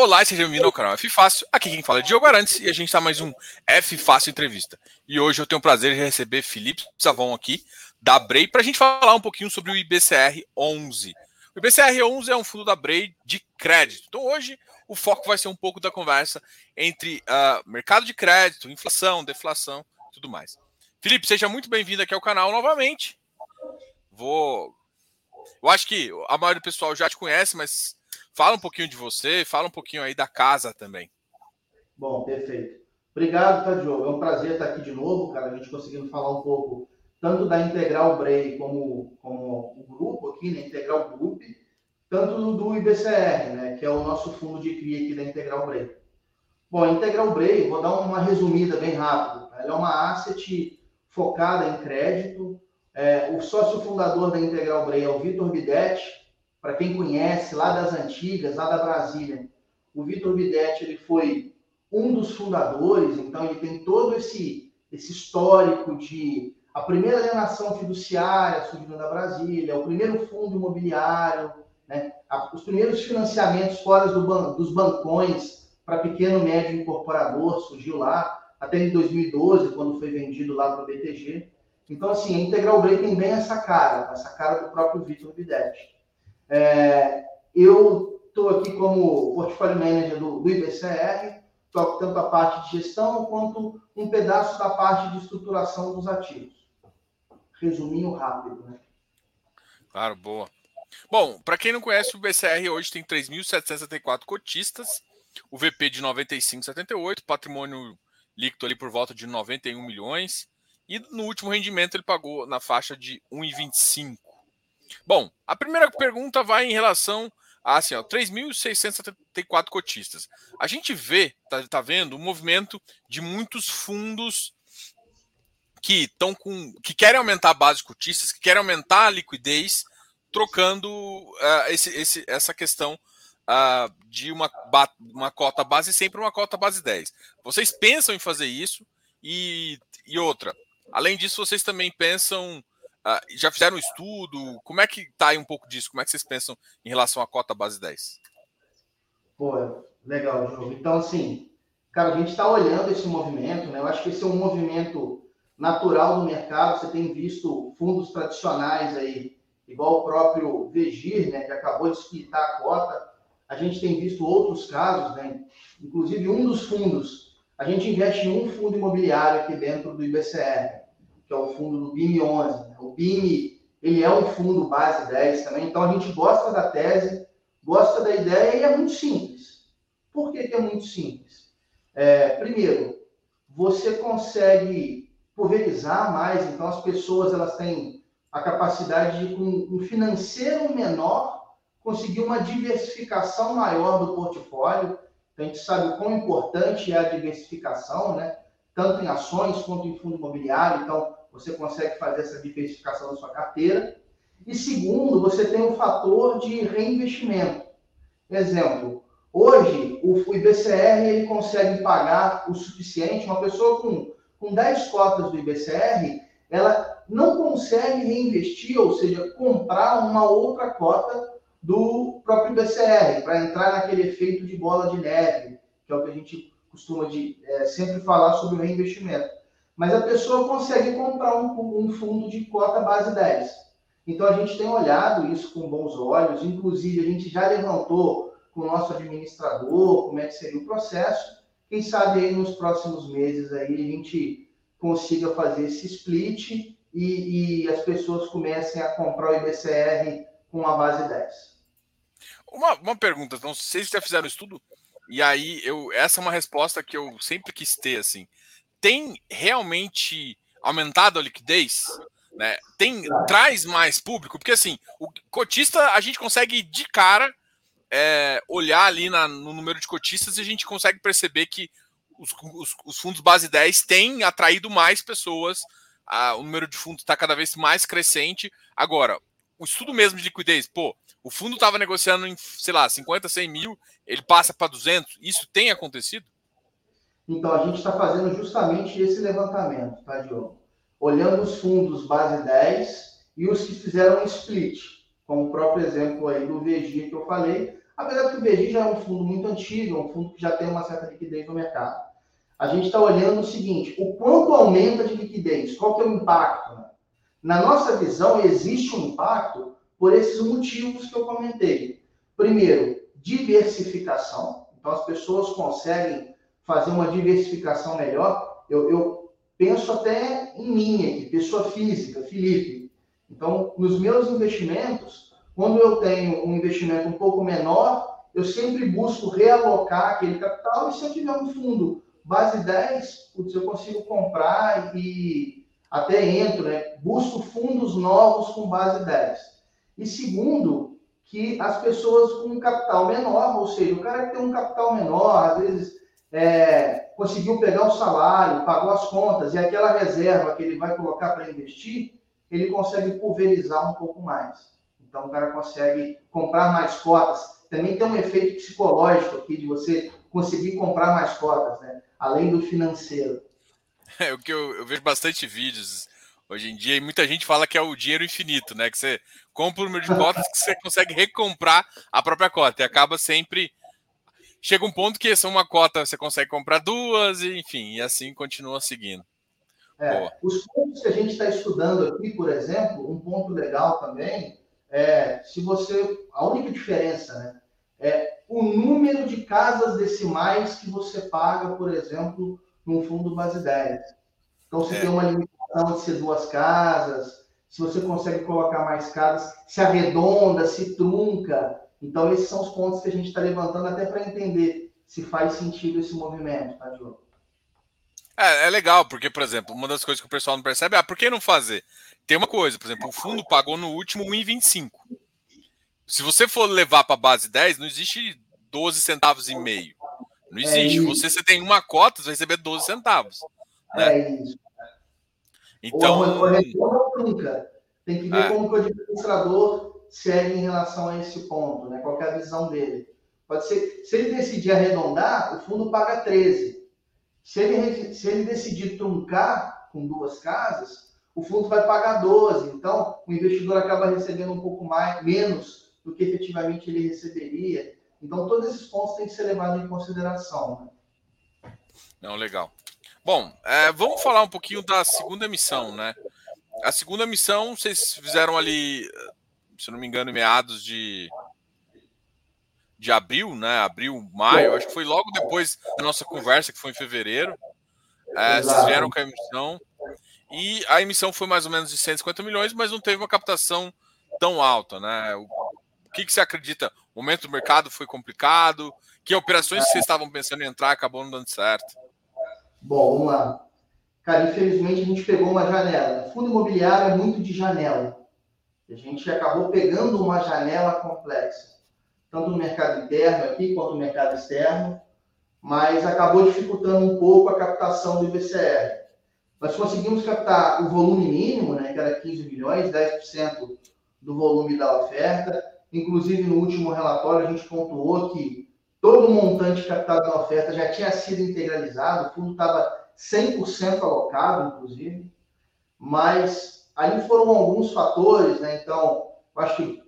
Olá, seja bem-vindo ao canal F Fácil. Aqui quem fala é Diogo Arantes e a gente está mais um F Fácil Entrevista. E hoje eu tenho o prazer de receber Felipe Savon aqui, da Brei, para a gente falar um pouquinho sobre o IBCR 11. O IBCR 11 é um fundo da Brei de crédito. Então hoje o foco vai ser um pouco da conversa entre uh, mercado de crédito, inflação, deflação e tudo mais. Felipe, seja muito bem-vindo aqui ao canal novamente. Vou. Eu acho que a maioria do pessoal já te conhece, mas Fala um pouquinho de você, fala um pouquinho aí da casa também. Bom, perfeito. Obrigado, tá, Diogo? É um prazer estar aqui de novo, cara. A gente conseguindo falar um pouco tanto da Integral Bray como, como o grupo aqui, né? Integral Group, tanto do IBCR, né? Que é o nosso fundo de cria aqui da Integral Bray. Bom, a Integral Bray, vou dar uma resumida bem rápido. Ela é uma asset focada em crédito. É, o sócio fundador da Integral Bray é o Vitor Bidetti, para quem conhece, lá das antigas, lá da Brasília, o Vitor Bidetti ele foi um dos fundadores, então ele tem todo esse, esse histórico de a primeira alienação fiduciária surgindo da Brasília, o primeiro fundo imobiliário, né, os primeiros financiamentos fora do ban dos bancões para pequeno médio incorporador surgiu lá, até em 2012, quando foi vendido lá para o BTG. Então, assim, a Integral Break tem bem essa cara, essa cara do próprio Vitor Bidetti. É, eu estou aqui como portfólio manager do, do IBCR, toco tanto a parte de gestão quanto um pedaço da parte de estruturação dos ativos. Resuminho rápido, né? Claro, boa. Bom, para quem não conhece, o BCR hoje tem 3.774 cotistas, o VP de 95,78, patrimônio líquido ali por volta de 91 milhões, e no último rendimento ele pagou na faixa de 1,25. Bom, a primeira pergunta vai em relação a assim, 3.674 cotistas. A gente vê, tá, tá vendo, um movimento de muitos fundos que estão com. que querem aumentar a base de cotistas, que querem aumentar a liquidez, trocando uh, esse, esse, essa questão uh, de uma, uma cota base sempre uma cota base 10. Vocês pensam em fazer isso? E, e outra, além disso, vocês também pensam Uh, já fizeram um estudo? Como é que está aí um pouco disso? Como é que vocês pensam em relação à cota base 10? Pô, legal, João. Então, assim, cara, a gente está olhando esse movimento, né? Eu acho que esse é um movimento natural do mercado. Você tem visto fundos tradicionais aí, igual o próprio Vegir, né? Que acabou de explicar a cota. A gente tem visto outros casos, né? Inclusive, um dos fundos, a gente investe em um fundo imobiliário aqui dentro do IBCR que é o fundo do BIM 11. O BIM, ele é um fundo base 10 também, então a gente gosta da tese, gosta da ideia e é muito simples. Por que, que é muito simples? É, primeiro, você consegue pulverizar mais, então as pessoas elas têm a capacidade de, com um financeiro menor, conseguir uma diversificação maior do portfólio. A gente sabe o quão importante é a diversificação, né? tanto em ações quanto em fundo imobiliário. Então, você consegue fazer essa diversificação da sua carteira. E segundo, você tem um fator de reinvestimento. Exemplo, hoje o IBCR ele consegue pagar o suficiente, uma pessoa com, com 10 cotas do IBCR, ela não consegue reinvestir, ou seja, comprar uma outra cota do próprio IBCR, para entrar naquele efeito de bola de neve, que é o que a gente costuma de, é, sempre falar sobre o reinvestimento mas a pessoa consegue comprar um, um, fundo de cota base 10. Então a gente tem olhado isso com bons olhos, inclusive a gente já levantou com o nosso administrador como é que seria o processo. Quem sabe aí nos próximos meses aí a gente consiga fazer esse split e, e as pessoas comecem a comprar o IBCR com a base 10. Uma, uma pergunta, sei se já fizeram estudo, e aí eu essa é uma resposta que eu sempre quis ter assim tem realmente aumentado a liquidez? Né? Tem, traz mais público? Porque assim, o cotista a gente consegue de cara é, olhar ali na, no número de cotistas e a gente consegue perceber que os, os, os fundos base 10 têm atraído mais pessoas, a, o número de fundos está cada vez mais crescente. Agora, o estudo mesmo de liquidez, pô, o fundo estava negociando em, sei lá, 50, 100 mil, ele passa para 200, isso tem acontecido? Então, a gente está fazendo justamente esse levantamento, tá, Diogo? Olhando os fundos base 10 e os que fizeram um split, como o próprio exemplo aí do VG que eu falei, Apesar que o BG já é um fundo muito antigo, é um fundo que já tem uma certa liquidez no mercado. A gente está olhando o seguinte, o quanto aumenta de liquidez, qual que é o impacto? Né? Na nossa visão, existe um impacto por esses motivos que eu comentei. Primeiro, diversificação. Então, as pessoas conseguem fazer uma diversificação melhor. Eu, eu penso até em mim aqui, pessoa física, Felipe. Então, nos meus investimentos, quando eu tenho um investimento um pouco menor, eu sempre busco realocar aquele capital e se eu tiver um fundo base 10, putz, eu consigo comprar e até entro, né? Busco fundos novos com base 10. E segundo, que as pessoas com capital menor, ou seja, o cara que tem um capital menor, às vezes é, conseguiu pegar o salário, pagou as contas, e aquela reserva que ele vai colocar para investir, ele consegue pulverizar um pouco mais. Então o cara consegue comprar mais cotas. Também tem um efeito psicológico aqui de você conseguir comprar mais cotas, né? além do financeiro. É o que eu, eu vejo bastante vídeos hoje em dia e muita gente fala que é o dinheiro infinito, né? Que você compra o número de cotas que você consegue recomprar a própria cota e acaba sempre chega um ponto que essa uma cota você consegue comprar duas e enfim e assim continua seguindo. É, os pontos que a gente está estudando aqui, por exemplo, um ponto legal também é se você a única diferença, né, é o número de casas decimais que você paga, por exemplo, num fundo base 10. Então você é. tem uma limitação de ser duas casas, se você consegue colocar mais casas, se arredonda, se trunca. Então, esses são os pontos que a gente está levantando até para entender se faz sentido esse movimento, tá, Diogo? É, é legal, porque, por exemplo, uma das coisas que o pessoal não percebe é ah, por que não fazer? Tem uma coisa, por exemplo, o fundo pagou no último 1,25. Se você for levar para base 10, não existe 12 centavos e meio. Não é existe. É você, você tem uma cota, você vai receber 12 centavos. Né? É isso. Então. Ou, ou nunca. Tem que ver é. como que o administrador segue em relação a esse ponto, né? Qual é a visão dele. Pode ser, se ele decidir arredondar, o fundo paga 13. Se ele, se ele decidir truncar com duas casas, o fundo vai pagar 12. Então, o investidor acaba recebendo um pouco mais, menos do que efetivamente ele receberia. Então, todos esses pontos têm que ser levados em consideração. Né? Não, legal. Bom, é, vamos falar um pouquinho da segunda missão, né? A segunda missão, vocês fizeram ali, se não me engano, em meados de, de abril, né? Abril, maio, acho que foi logo depois da nossa conversa, que foi em fevereiro. É, vocês vieram com a emissão. E a emissão foi mais ou menos de 150 milhões, mas não teve uma captação tão alta, né? O, que, que você acredita? O momento do mercado foi complicado? Que operações que vocês estavam pensando em entrar acabou não dando certo? Bom, vamos lá. Cara, infelizmente a gente pegou uma janela. O fundo imobiliário é muito de janela. A gente acabou pegando uma janela complexa, tanto no mercado interno aqui quanto no mercado externo, mas acabou dificultando um pouco a captação do IBCR. Nós conseguimos captar o volume mínimo, né, que era 15 milhões, 10% do volume da oferta. Inclusive, no último relatório, a gente pontuou que Todo o montante captado na oferta já tinha sido integralizado, o fundo estava 100% alocado, inclusive, mas ali foram alguns fatores, né? Então, acho que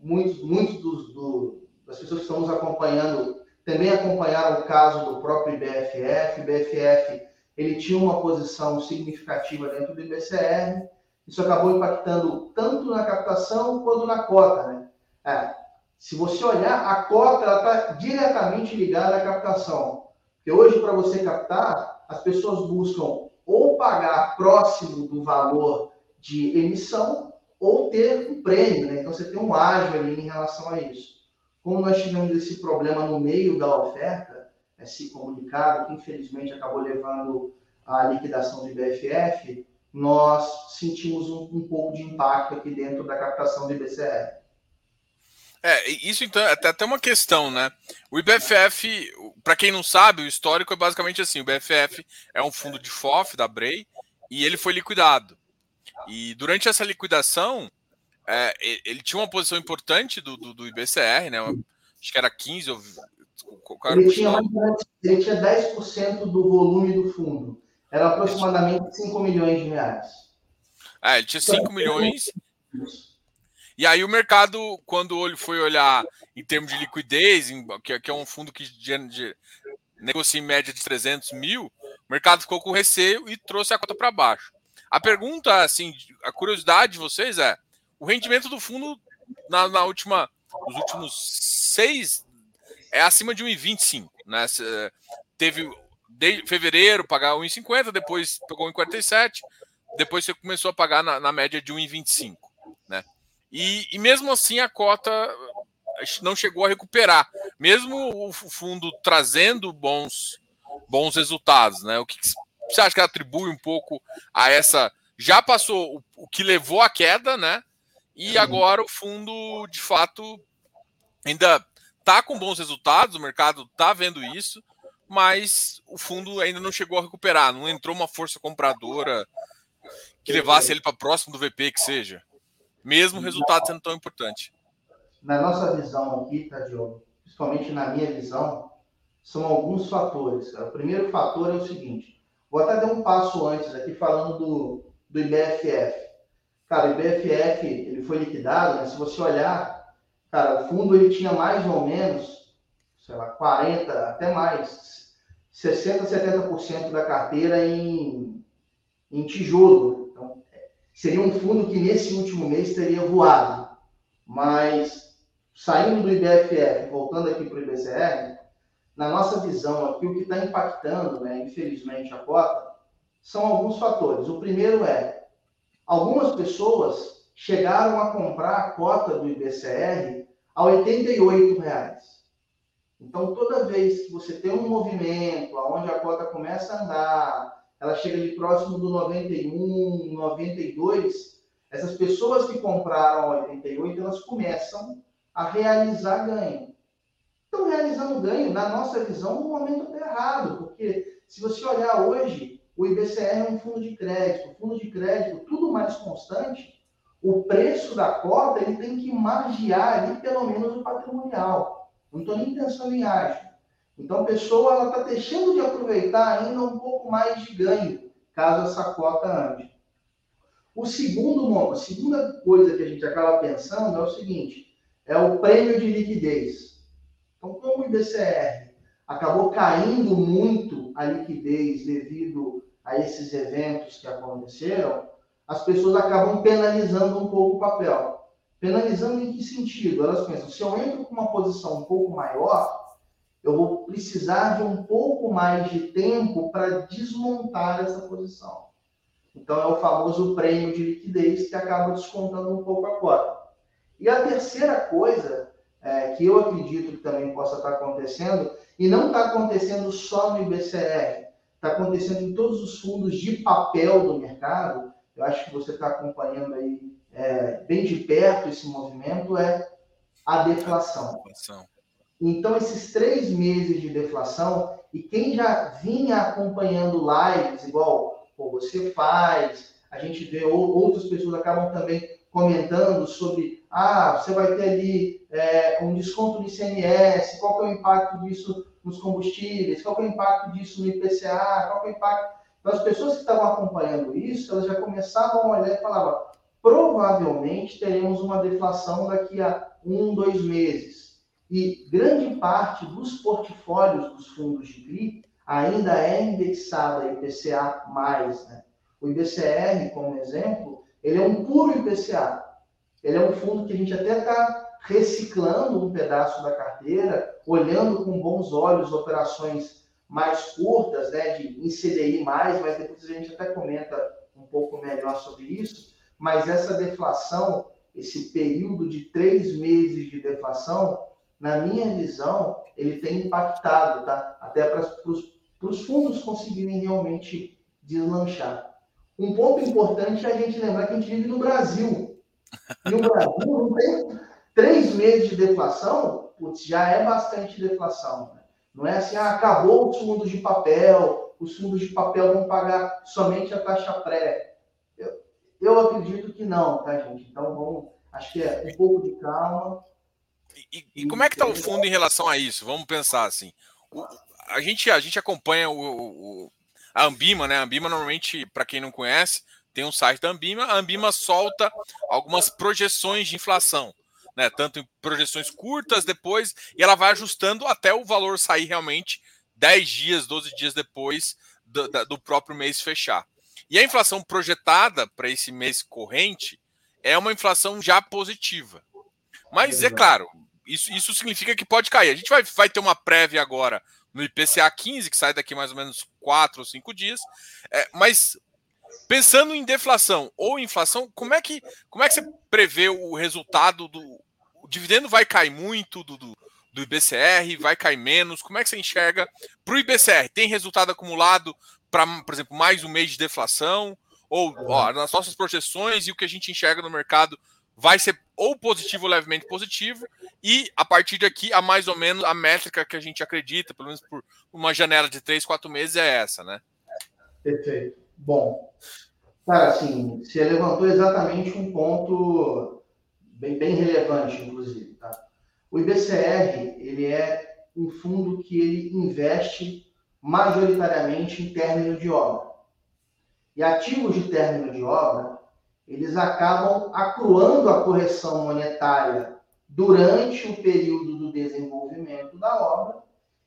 muitos, muitos dos, do, das pessoas que estão nos acompanhando também acompanharam o caso do próprio IBFF. O IBFF ele tinha uma posição significativa dentro do IBCR, isso acabou impactando tanto na captação quanto na cota, né? É, se você olhar, a cota está diretamente ligada à captação. Porque hoje, para você captar, as pessoas buscam ou pagar próximo do valor de emissão ou ter um prêmio. Né? Então, você tem um ágio ali em relação a isso. Como nós tivemos esse problema no meio da oferta, esse comunicado, que infelizmente acabou levando à liquidação do IBFF, nós sentimos um, um pouco de impacto aqui dentro da captação do IBCR. É, isso então é até uma questão, né? O IBFF, para quem não sabe, o histórico é basicamente assim: o IBFF é um fundo de FOF da Brei e ele foi liquidado. E durante essa liquidação, é, ele tinha uma posição importante do, do, do IBCR, né? Acho que era 15 ou. Ele tinha, ele tinha 10% do volume do fundo. Era aproximadamente 5 milhões de reais. Ah, ele tinha 5 milhões. E aí o mercado, quando ele foi olhar em termos de liquidez, que é um fundo que negocia em média de 300 mil, o mercado ficou com receio e trouxe a cota para baixo. A pergunta, assim, a curiosidade de vocês é: o rendimento do fundo na, na última, nos últimos seis é acima de 1,25, né? Teve de fevereiro pagar 1,50, depois pegou 1,47, depois você começou a pagar na, na média de 1,25, né? E, e mesmo assim a cota não chegou a recuperar, mesmo o fundo trazendo bons bons resultados, né? O que você acha que atribui um pouco a essa? Já passou o, o que levou à queda, né? E agora o fundo, de fato, ainda está com bons resultados, o mercado está vendo isso, mas o fundo ainda não chegou a recuperar, não entrou uma força compradora que levasse ele para próximo do VP que seja, mesmo o resultado sendo tão importante. Na nossa visão aqui, tá, Diogo, principalmente na minha visão, são alguns fatores. O primeiro fator é o seguinte: vou até dar um passo antes aqui falando do, do IBFF. Cara, o IBFF ele foi liquidado, né? se você olhar, cara, o fundo ele tinha mais ou menos, sei lá, 40, até mais, 60, 70% da carteira em, em tijolo. Então, seria um fundo que nesse último mês teria voado. Mas, saindo do IBFF, voltando aqui para o IBCR, na nossa visão aqui, o que está impactando, né, infelizmente, a cota, são alguns fatores. O primeiro é, algumas pessoas chegaram a comprar a cota do IBCR a 88 reais. Então, toda vez que você tem um movimento onde a cota começa a andar, ela chega ali próximo do 91, 92, essas pessoas que compraram a 88, elas começam a realizar ganho. Então, realizando ganho, na nossa visão, o momento errado, porque se você olhar hoje, o IBCR é um fundo de crédito. Fundo de crédito, tudo mais constante, o preço da cota ele tem que margear ali pelo menos o patrimonial. Não estou nem pensando em ágio. Então, a pessoa está deixando de aproveitar ainda um pouco mais de ganho, caso essa cota ande. O segundo, a segunda coisa que a gente acaba pensando é o seguinte: é o prêmio de liquidez. Então, como o IBCR acabou caindo muito a liquidez devido a esses eventos que aconteceram, as pessoas acabam penalizando um pouco o papel. Penalizando em que sentido? Elas pensam, se eu entro com uma posição um pouco maior, eu vou precisar de um pouco mais de tempo para desmontar essa posição. Então, é o famoso prêmio de liquidez que acaba descontando um pouco a cota. E a terceira coisa é, que eu acredito que também possa estar acontecendo, e não está acontecendo só no IBCR, está acontecendo em todos os fundos de papel do mercado, eu acho que você está acompanhando aí é, bem de perto esse movimento é a deflação. Então, esses três meses de deflação, e quem já vinha acompanhando lives, igual pô, você faz, a gente vê outras pessoas acabam também comentando sobre, ah, você vai ter ali é, um desconto no ICMS, qual é o impacto disso nos combustíveis, qual é o impacto disso no IPCA, qual é o impacto... Então, as pessoas que estavam acompanhando isso, elas já começavam a olhar e falavam, provavelmente teremos uma deflação daqui a um, dois meses. E grande parte dos portfólios dos fundos de CRI ainda é indexada a IPCA+. Né? O IBCR, como exemplo, ele é um puro IPCA. Ele é um fundo que a gente até está reciclando um pedaço da carteira, olhando com bons olhos operações mais curtas, né, de em CDI+, mas depois a gente até comenta um pouco melhor sobre isso mas essa deflação, esse período de três meses de deflação, na minha visão, ele tem impactado, tá? Até para os fundos conseguirem realmente deslanchar. Um ponto importante é a gente lembrar que a gente vive no Brasil. E o Brasil não tem três meses de deflação, putz, já é bastante deflação. Né? Não é assim, ah, acabou os fundos de papel, os fundos de papel vão pagar somente a taxa pré. Eu acredito que não, tá, gente? Então vamos, acho que é um pouco de calma. E, e, e como é que está o fundo em relação a isso? Vamos pensar assim. O, a, gente, a gente acompanha o, o, a Ambima, né? A Ambima normalmente, para quem não conhece, tem um site da Ambima, a Ambima solta algumas projeções de inflação, né? Tanto em projeções curtas depois, e ela vai ajustando até o valor sair realmente 10 dias, 12 dias depois do, do próprio mês fechar. E a inflação projetada para esse mês corrente é uma inflação já positiva. Mas é claro, isso, isso significa que pode cair. A gente vai, vai ter uma prévia agora no IPCA 15, que sai daqui mais ou menos 4 ou 5 dias. É, mas pensando em deflação ou inflação, como é que, como é que você prevê o resultado do. O dividendo vai cair muito do, do, do IBCR, vai cair menos? Como é que você enxerga para o IBCR? Tem resultado acumulado para, por exemplo, mais um mês de deflação? Ou ó, nas nossas projeções e o que a gente enxerga no mercado vai ser ou positivo ou levemente positivo, e a partir daqui, a mais ou menos a métrica que a gente acredita, pelo menos por uma janela de três, quatro meses, é essa, né? Perfeito. Bom, cara, assim, você levantou exatamente um ponto bem, bem relevante, inclusive. Tá? O IBCR, ele é um fundo que ele investe majoritariamente em término de obra. E ativos de término de obra, eles acabam acruando a correção monetária durante o período do desenvolvimento da obra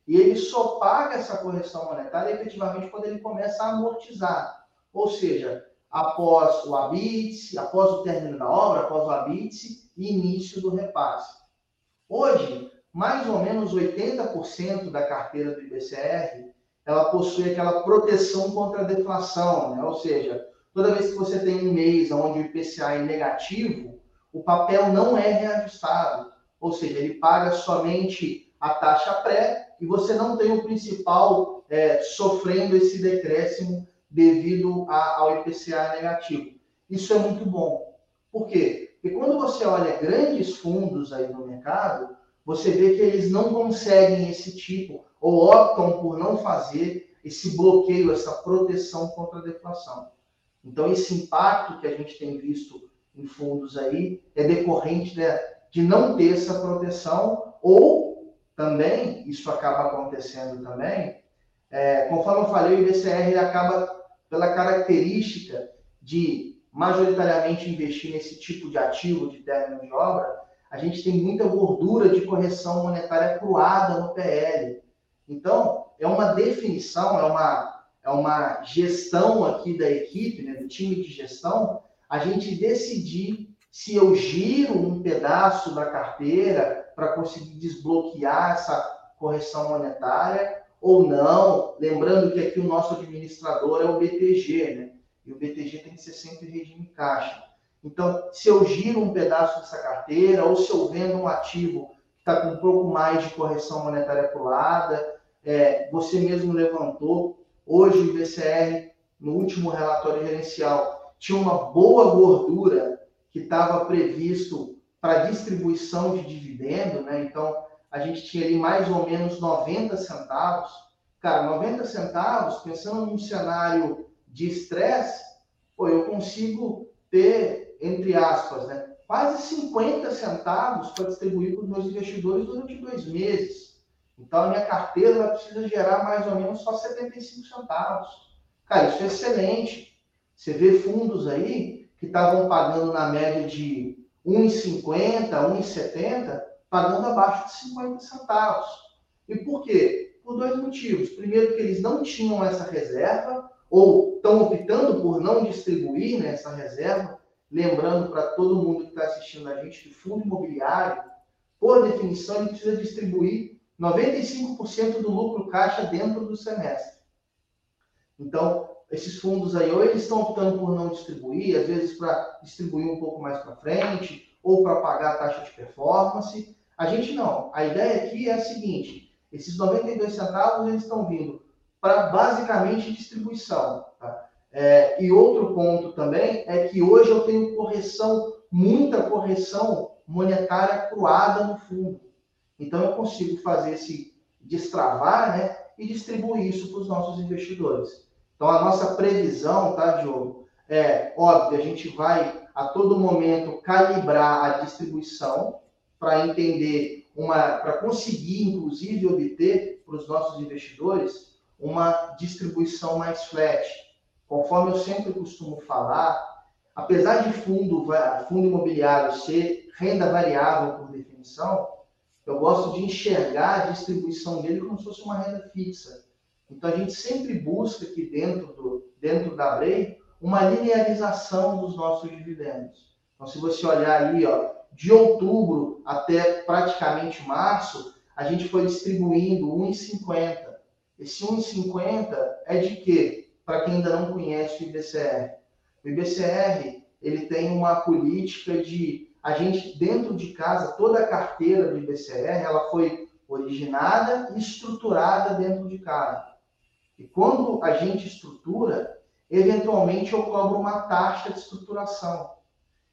e ele só paga essa correção monetária efetivamente quando ele começa a amortizar. Ou seja, após o habite, após o término da obra, após o habite e início do repasse. Hoje, mais ou menos 80% da carteira do IBCR, ela possui aquela proteção contra a deflação, né? ou seja, Toda vez que você tem um mês onde o IPCA é negativo, o papel não é reajustado. Ou seja, ele paga somente a taxa pré e você não tem o principal é, sofrendo esse decréscimo devido a, ao IPCA negativo. Isso é muito bom. Por quê? Porque quando você olha grandes fundos aí no mercado, você vê que eles não conseguem esse tipo, ou optam por não fazer esse bloqueio, essa proteção contra a deflação. Então, esse impacto que a gente tem visto em fundos aí é decorrente de, de não ter essa proteção, ou também, isso acaba acontecendo também, é, conforme eu falei, o IBCR acaba, pela característica de majoritariamente investir nesse tipo de ativo de término de obra, a gente tem muita gordura de correção monetária cruada no PL. Então, é uma definição, é uma é uma gestão aqui da equipe, né, do time de gestão, a gente decidir se eu giro um pedaço da carteira para conseguir desbloquear essa correção monetária ou não. Lembrando que aqui o nosso administrador é o BTG, né? E o BTG tem que ser sempre regime caixa. Então, se eu giro um pedaço dessa carteira ou se eu vendo um ativo que está com um pouco mais de correção monetária pulada, é, você mesmo levantou Hoje o IBCR, no último relatório gerencial, tinha uma boa gordura que estava previsto para distribuição de dividendo, né? Então, a gente tinha ali mais ou menos 90 centavos. Cara, 90 centavos, pensando num cenário de estresse, eu consigo ter, entre aspas, né, quase 50 centavos para distribuir para os meus investidores durante dois meses. Então, a minha carteira ela precisa gerar mais ou menos só 75 centavos. Cara, isso é excelente. Você vê fundos aí que estavam pagando na média de 1,50, 1,70, pagando abaixo de 50 centavos. E por quê? Por dois motivos. Primeiro, que eles não tinham essa reserva, ou estão optando por não distribuir né, essa reserva. Lembrando para todo mundo que está assistindo a gente que fundo imobiliário, por definição, ele precisa distribuir 95% do lucro caixa dentro do semestre. Então, esses fundos aí, ou eles estão optando por não distribuir, às vezes para distribuir um pouco mais para frente, ou para pagar a taxa de performance. A gente não. A ideia aqui é a seguinte: esses 92 centavos eles estão vindo para basicamente distribuição. Tá? É, e outro ponto também é que hoje eu tenho correção, muita correção monetária cruada no fundo. Então, eu consigo fazer esse destravar né, e distribuir isso para os nossos investidores. Então, a nossa previsão, tá, Diogo? É óbvio, a gente vai a todo momento calibrar a distribuição para entender uma, para conseguir, inclusive, obter para os nossos investidores uma distribuição mais flat. Conforme eu sempre costumo falar, apesar de fundo, fundo imobiliário ser renda variável por definição, eu gosto de enxergar a distribuição dele como se fosse uma renda fixa. Então a gente sempre busca aqui dentro, do, dentro da Brei uma linearização dos nossos dividendos. Então, se você olhar ali, ó, de outubro até praticamente março, a gente foi distribuindo 1,50. Esse 1,50 é de quê? Para quem ainda não conhece o IBCR. O IBCR ele tem uma política de a gente dentro de casa toda a carteira do IBCR ela foi originada e estruturada dentro de casa. E quando a gente estrutura, eventualmente eu cobro uma taxa de estruturação.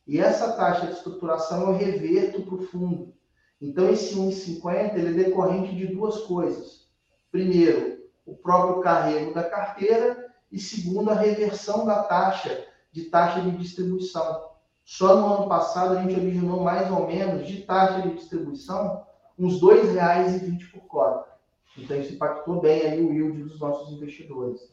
E essa taxa de estruturação eu reverto para o fundo. Então, esse 1,50 ele é decorrente de duas coisas. Primeiro, o próprio carrego da carteira e segundo, a reversão da taxa de taxa de distribuição. Só no ano passado a gente originou mais ou menos de taxa de distribuição uns R$ 2,20 por cota. Então isso impactou bem aí o yield dos nossos investidores.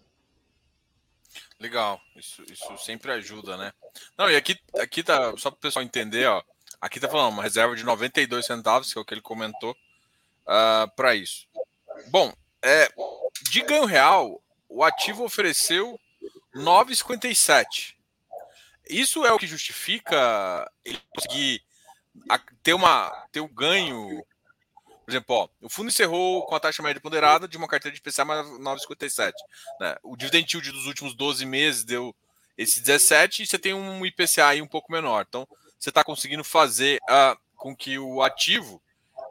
Legal, isso, isso sempre ajuda, né? Não, e aqui, aqui tá, só para o pessoal entender, ó, aqui tá falando uma reserva de 92 centavos, que é o que ele comentou, uh, ah, para isso. Bom, é, de ganho real, o ativo ofereceu 9,57. Isso é o que justifica ele conseguir ter uma ter um ganho por exemplo, ó, o fundo encerrou com a taxa média ponderada de uma carteira de IPCA mais 9,57. Né? O dividend yield dos últimos 12 meses deu esse 17 e você tem um IPCA aí um pouco menor. Então, você está conseguindo fazer uh, com que o ativo,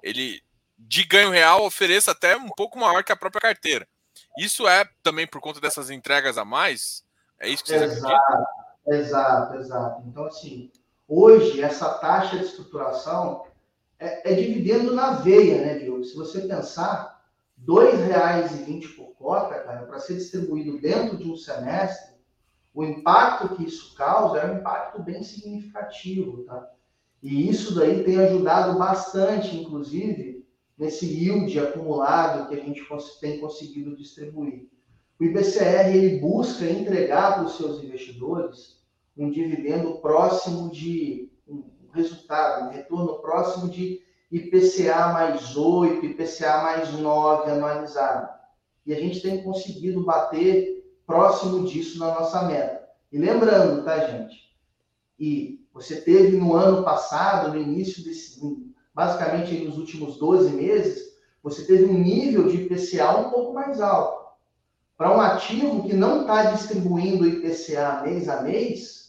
ele de ganho real, ofereça até um pouco maior que a própria carteira. Isso é também por conta dessas entregas a mais? É isso que você exato, acreditam? Exato, exato. Então, assim, hoje, essa taxa de estruturação é, é dividendo na veia, né, Diogo? Se você pensar, R$ 2,20 por cota, cara, para ser distribuído dentro de um semestre, o impacto que isso causa é um impacto bem significativo, tá? E isso daí tem ajudado bastante, inclusive, nesse yield acumulado que a gente tem conseguido distribuir. O IBCR ele busca entregar para os seus investidores um dividendo próximo de resultado, um retorno próximo de IPCA mais 8, IPCA mais 9 anualizado. E a gente tem conseguido bater próximo disso na nossa meta. E lembrando, tá, gente? E você teve no ano passado, no início desse, basicamente nos últimos 12 meses, você teve um nível de IPCA um pouco mais alto. Para um ativo que não está distribuindo IPCA mês a mês,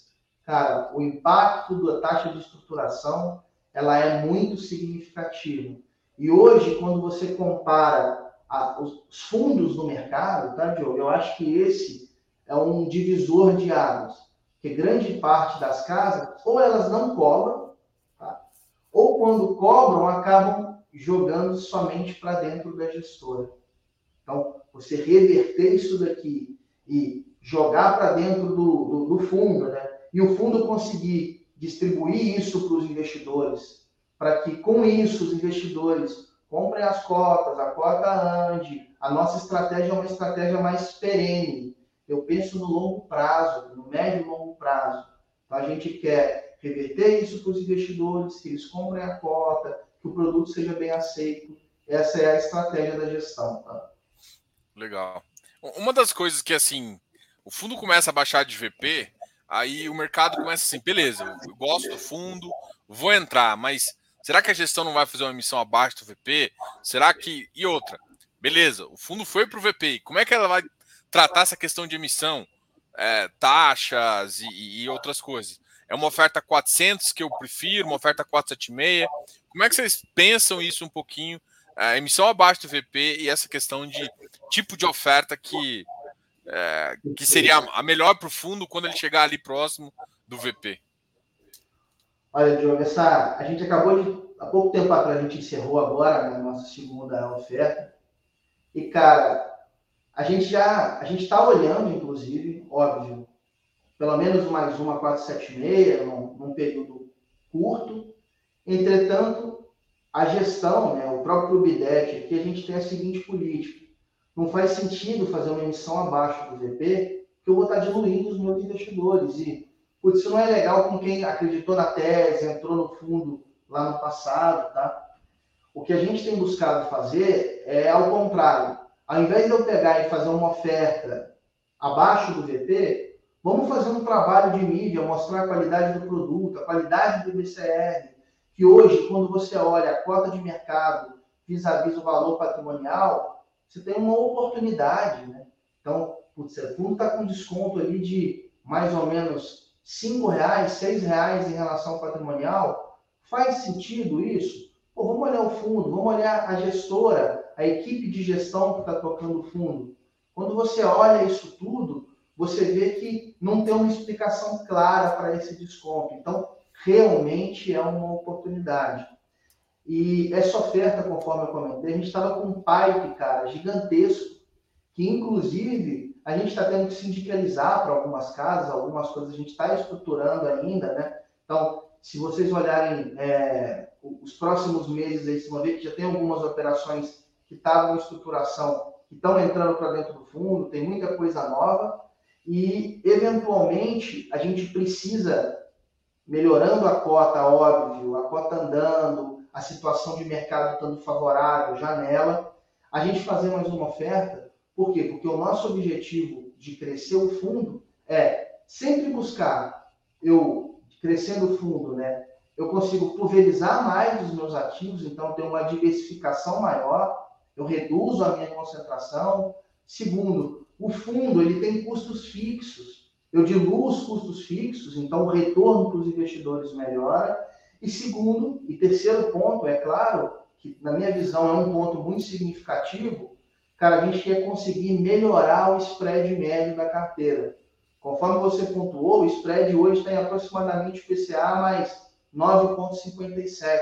cara, o impacto da taxa de estruturação ela é muito significativa. E hoje, quando você compara a, os fundos no mercado, tá, Diogo? Eu acho que esse é um divisor de águas. Que grande parte das casas, ou elas não cobram, tá? ou quando cobram, acabam jogando somente para dentro da gestora. Então, você reverter isso daqui e jogar para dentro do, do, do fundo, né? E o fundo conseguir distribuir isso para os investidores, para que com isso os investidores comprem as cotas, a cota ande, a nossa estratégia é uma estratégia mais perene. Eu penso no longo prazo, no médio e longo prazo. Então, a gente quer reverter isso para os investidores, que eles comprem a cota, que o produto seja bem aceito. Essa é a estratégia da gestão. Tá? Legal. Uma das coisas que, assim, o fundo começa a baixar de VP, Aí o mercado começa assim, beleza, eu gosto do fundo, vou entrar, mas será que a gestão não vai fazer uma emissão abaixo do VP? Será que. E outra, beleza, o fundo foi para o VP, como é que ela vai tratar essa questão de emissão? É, taxas e, e, outras coisas. É uma oferta 400 que eu prefiro, uma oferta 476. Como é que vocês pensam isso um pouquinho? É, emissão abaixo do VP e essa questão de tipo de oferta que é, que seria a melhor para o fundo quando ele chegar ali próximo do VP? Olha, Diogo, essa, a gente acabou de. Há pouco tempo atrás a gente encerrou agora né, a nossa segunda oferta. E, cara, a gente já. A gente está olhando, inclusive, óbvio, pelo menos mais uma 476 num, num período curto. Entretanto, a gestão, né, o próprio BIDET, aqui a gente tem a seguinte política não faz sentido fazer uma emissão abaixo do VP, que eu vou estar diluindo os meus investidores. E, putz, isso não é legal com quem acreditou na tese, entrou no fundo lá no passado, tá? O que a gente tem buscado fazer é ao contrário. Ao invés de eu pegar e fazer uma oferta abaixo do VP, vamos fazer um trabalho de mídia, mostrar a qualidade do produto, a qualidade do BCR, que hoje, quando você olha a cota de mercado vis-à-vis o valor patrimonial, você tem uma oportunidade, né? Então, putz, o fundo está com desconto ali de mais ou menos cinco reais, seis reais em relação ao patrimonial. Faz sentido isso? Pô, vamos olhar o fundo, vamos olhar a gestora, a equipe de gestão que está tocando o fundo. Quando você olha isso tudo, você vê que não tem uma explicação clara para esse desconto. Então, realmente é uma oportunidade. E essa oferta, conforme eu comentei, a gente estava com um pipe, cara, gigantesco, que inclusive a gente está tendo que sindicalizar para algumas casas, algumas coisas a gente está estruturando ainda, né? Então, se vocês olharem é, os próximos meses, aí, vocês vão ver que já tem algumas operações que estavam em estruturação, que estão entrando para dentro do fundo, tem muita coisa nova, e eventualmente a gente precisa, melhorando a cota, óbvio, a cota andando, a situação de mercado estando favorável, janela, a gente fazer mais uma oferta. Por quê? Porque o nosso objetivo de crescer o fundo é sempre buscar, eu crescendo o fundo, né? Eu consigo pulverizar mais os meus ativos, então ter uma diversificação maior, eu reduzo a minha concentração. Segundo, o fundo ele tem custos fixos. Eu diluo os custos fixos, então o retorno para os investidores melhora. E segundo, e terceiro ponto, é claro, que na minha visão é um ponto muito significativo, cara, a gente quer conseguir melhorar o spread médio da carteira. Conforme você pontuou, o spread hoje está em aproximadamente PCA mais 9,57.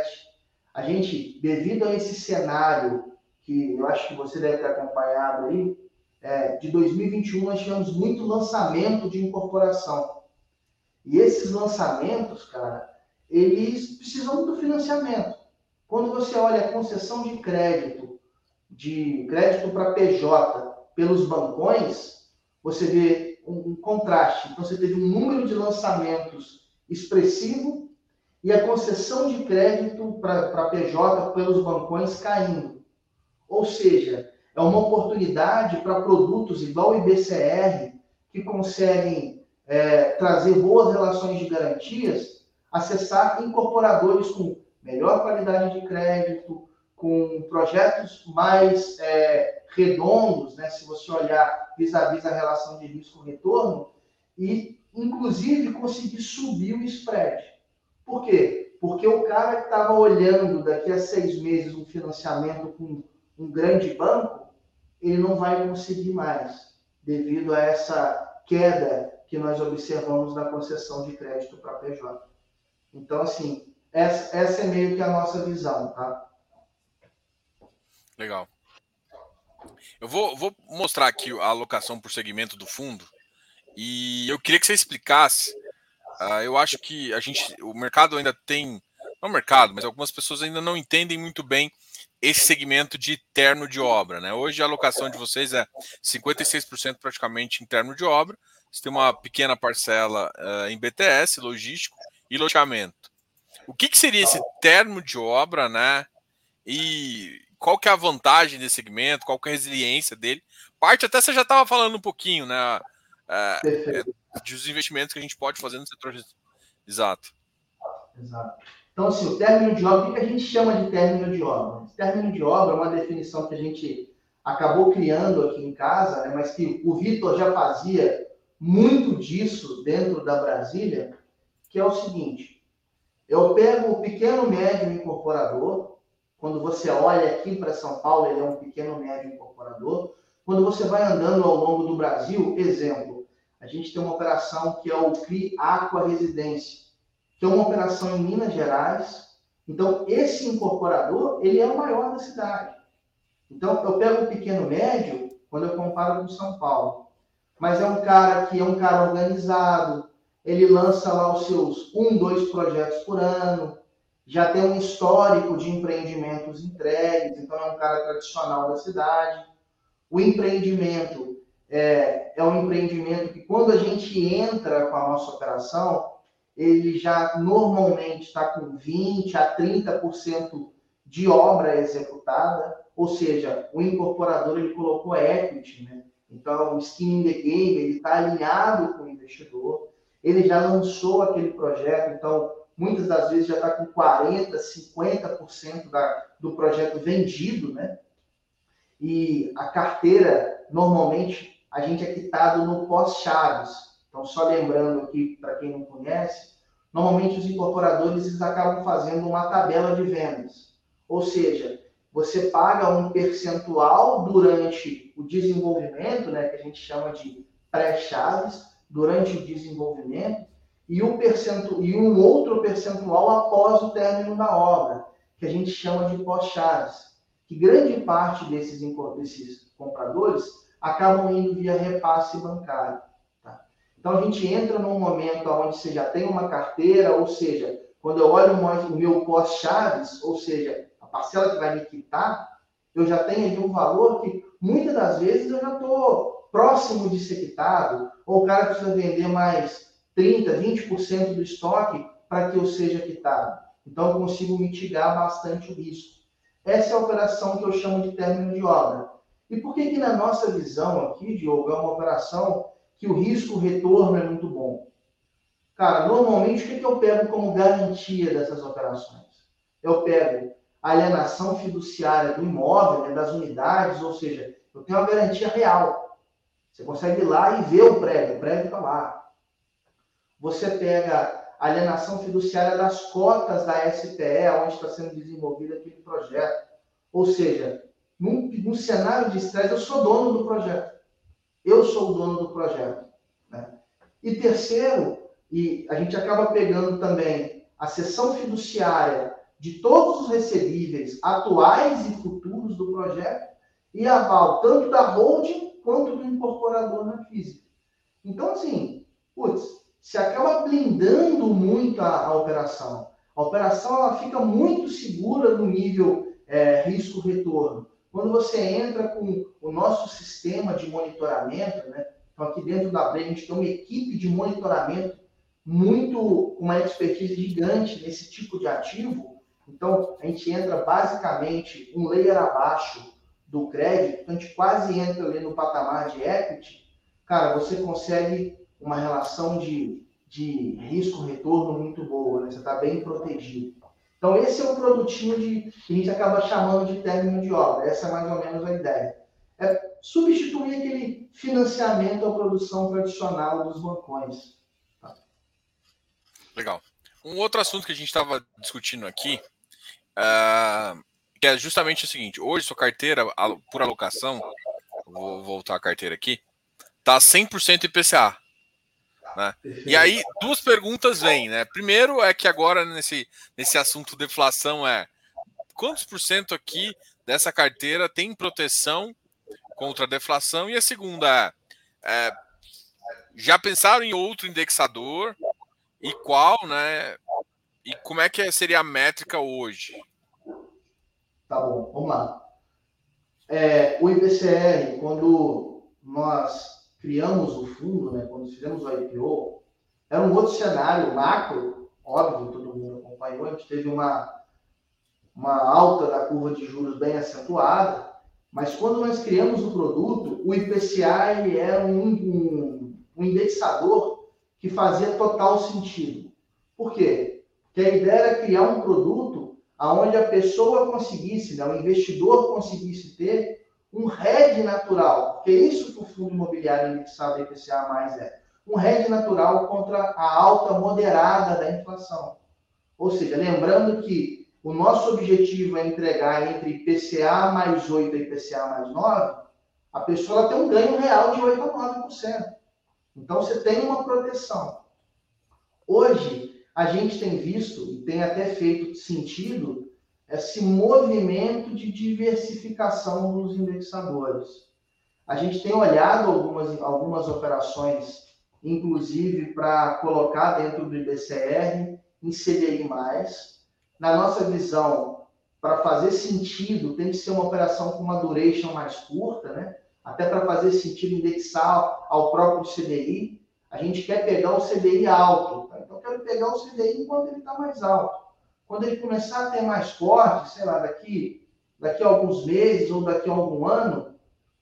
A gente, devido a esse cenário, que eu acho que você deve ter acompanhado aí, é, de 2021 nós tivemos muito lançamento de incorporação. E esses lançamentos, cara, eles precisam do financiamento. Quando você olha a concessão de crédito, de crédito para PJ pelos bancões, você vê um, um contraste. Então, você teve um número de lançamentos expressivo e a concessão de crédito para PJ pelos bancões caindo. Ou seja, é uma oportunidade para produtos igual o IBCR, que conseguem é, trazer boas relações de garantias acessar incorporadores com melhor qualidade de crédito, com projetos mais é, redondos, né, se você olhar vis-à-vis -vis a relação de risco-retorno, e, inclusive, conseguir subir o spread. Por quê? Porque o cara que estava olhando daqui a seis meses um financiamento com um grande banco, ele não vai conseguir mais, devido a essa queda que nós observamos na concessão de crédito para PJ. Então, assim, essa, essa é meio que a nossa visão, tá? Legal. Eu vou, vou mostrar aqui a alocação por segmento do fundo e eu queria que você explicasse. Uh, eu acho que a gente, o mercado ainda tem, não o mercado, mas algumas pessoas ainda não entendem muito bem esse segmento de terno de obra. Né? Hoje a alocação de vocês é 56% praticamente em terno de obra. Você tem uma pequena parcela uh, em BTS, logístico, e loteamento. O que, que seria esse termo de obra, né? E qual que é a vantagem desse segmento, qual que é a resiliência dele? Parte até você já estava falando um pouquinho, né? É, é, dos investimentos que a gente pode fazer no setor. Exato. Exato. Então, assim, o término de obra, o que a gente chama de término de obra? Término de obra é uma definição que a gente acabou criando aqui em casa, né, mas que o Vitor já fazia muito disso dentro da Brasília, que é o seguinte: eu pego o pequeno médio incorporador, quando você olha aqui para São Paulo, ele é um pequeno médio incorporador. Quando você vai andando ao longo do Brasil, exemplo, a gente tem uma operação que é o CRI Aqua Residência, que é uma operação em Minas Gerais. Então, esse incorporador, ele é o maior da cidade. Então, eu pego o pequeno médio quando eu comparo com São Paulo. Mas é um cara que é um cara organizado, ele lança lá os seus um, dois projetos por ano, já tem um histórico de empreendimentos entregues, então é um cara tradicional da cidade. O empreendimento é, é um empreendimento que, quando a gente entra com a nossa operação, ele já normalmente está com 20% a 30% de obra executada, ou seja, o incorporador ele colocou equity, né? Então, o skin in the game, ele está alinhado com o investidor, ele já lançou aquele projeto, então, muitas das vezes já está com 40%, 50% da, do projeto vendido, né? E a carteira, normalmente, a gente é quitado no pós-chaves. Então, só lembrando aqui, para quem não conhece, normalmente os incorporadores eles acabam fazendo uma tabela de vendas. Ou seja, você paga um percentual durante o desenvolvimento, né, que a gente chama de pré-chaves, durante o desenvolvimento, e um, e um outro percentual após o término da obra, que a gente chama de pós-chaves. Que grande parte desses, desses compradores acabam indo via repasse bancário. Tá? Então a gente entra num momento onde você já tem uma carteira, ou seja, quando eu olho o meu pós-chaves, ou seja, parcela que vai me quitar, eu já tenho ali um valor que muitas das vezes eu já estou próximo de ser quitado, ou o cara precisa vender mais 30%, 20% do estoque para que eu seja quitado. Então eu consigo mitigar bastante o risco. Essa é a operação que eu chamo de término de obra. E por que que na nossa visão aqui, Diogo, é uma operação que o risco-retorno é muito bom? Cara, normalmente o que, que eu pego como garantia dessas operações? Eu pego alienação fiduciária do imóvel, né, das unidades, ou seja, eu tenho uma garantia real. Você consegue ir lá e ver o prédio, o prédio está lá. Você pega a alienação fiduciária das cotas da SPE, onde está sendo desenvolvido aquele projeto. Ou seja, num, num cenário de estresse, eu sou dono do projeto. Eu sou o dono do projeto. Né? E terceiro, e a gente acaba pegando também a sessão fiduciária de todos os recebíveis atuais e futuros do projeto e aval tanto da holding quanto do incorporador na física. Então, assim, putz, se acaba blindando muito a, a operação. A operação ela fica muito segura no nível é, risco-retorno. Quando você entra com o nosso sistema de monitoramento, né? Então, aqui dentro da Play, a gente tem uma equipe de monitoramento muito, com uma expertise gigante nesse tipo de ativo, então, a gente entra basicamente um layer abaixo do crédito, então a gente quase entra ali no patamar de equity. Cara, você consegue uma relação de, de risco-retorno muito boa, né? você está bem protegido. Então, esse é um produtinho de, que a gente acaba chamando de término de obra. Essa é mais ou menos a ideia. É substituir aquele financiamento à produção tradicional dos bancões. Tá? Legal. Um outro assunto que a gente estava discutindo aqui Uh, que é justamente o seguinte: hoje sua carteira por alocação, vou voltar a carteira aqui, tá 100% IPCA. Né? E aí, duas perguntas vêm, né? Primeiro é que agora nesse, nesse assunto deflação é quantos por cento aqui dessa carteira tem proteção contra a deflação? E a segunda é, é já pensaram em outro indexador e qual, né? E como é que seria a métrica hoje? Tá bom, vamos lá. É, o IPCR, quando nós criamos o fundo, né, quando fizemos o IPO, era um outro cenário macro, óbvio, todo mundo acompanhou, a gente teve uma, uma alta da curva de juros bem acentuada, mas quando nós criamos o produto, o IPCA ele era um, um, um indexador que fazia total sentido. Por quê? que a ideia era criar um produto onde a pessoa conseguisse, né, o investidor conseguisse ter um hedge natural, porque é isso que o fundo imobiliário indexado IPCA mais é, um hedge natural contra a alta moderada da inflação. Ou seja, lembrando que o nosso objetivo é entregar entre IPCA mais 8 e IPCA mais 9, a pessoa tem um ganho real de 8 a 9%. Então você tem uma proteção. Hoje, a gente tem visto e tem até feito sentido esse movimento de diversificação dos indexadores. A gente tem olhado algumas, algumas operações, inclusive para colocar dentro do IBCR, em CDI. Na nossa visão, para fazer sentido, tem que ser uma operação com uma duration mais curta, né? até para fazer sentido indexar ao próprio CDI. A gente quer pegar o CDI alto. Tá? Então, eu quero pegar o CDI enquanto ele está mais alto. Quando ele começar a ter mais corte, sei lá, daqui, daqui a alguns meses ou daqui a algum ano,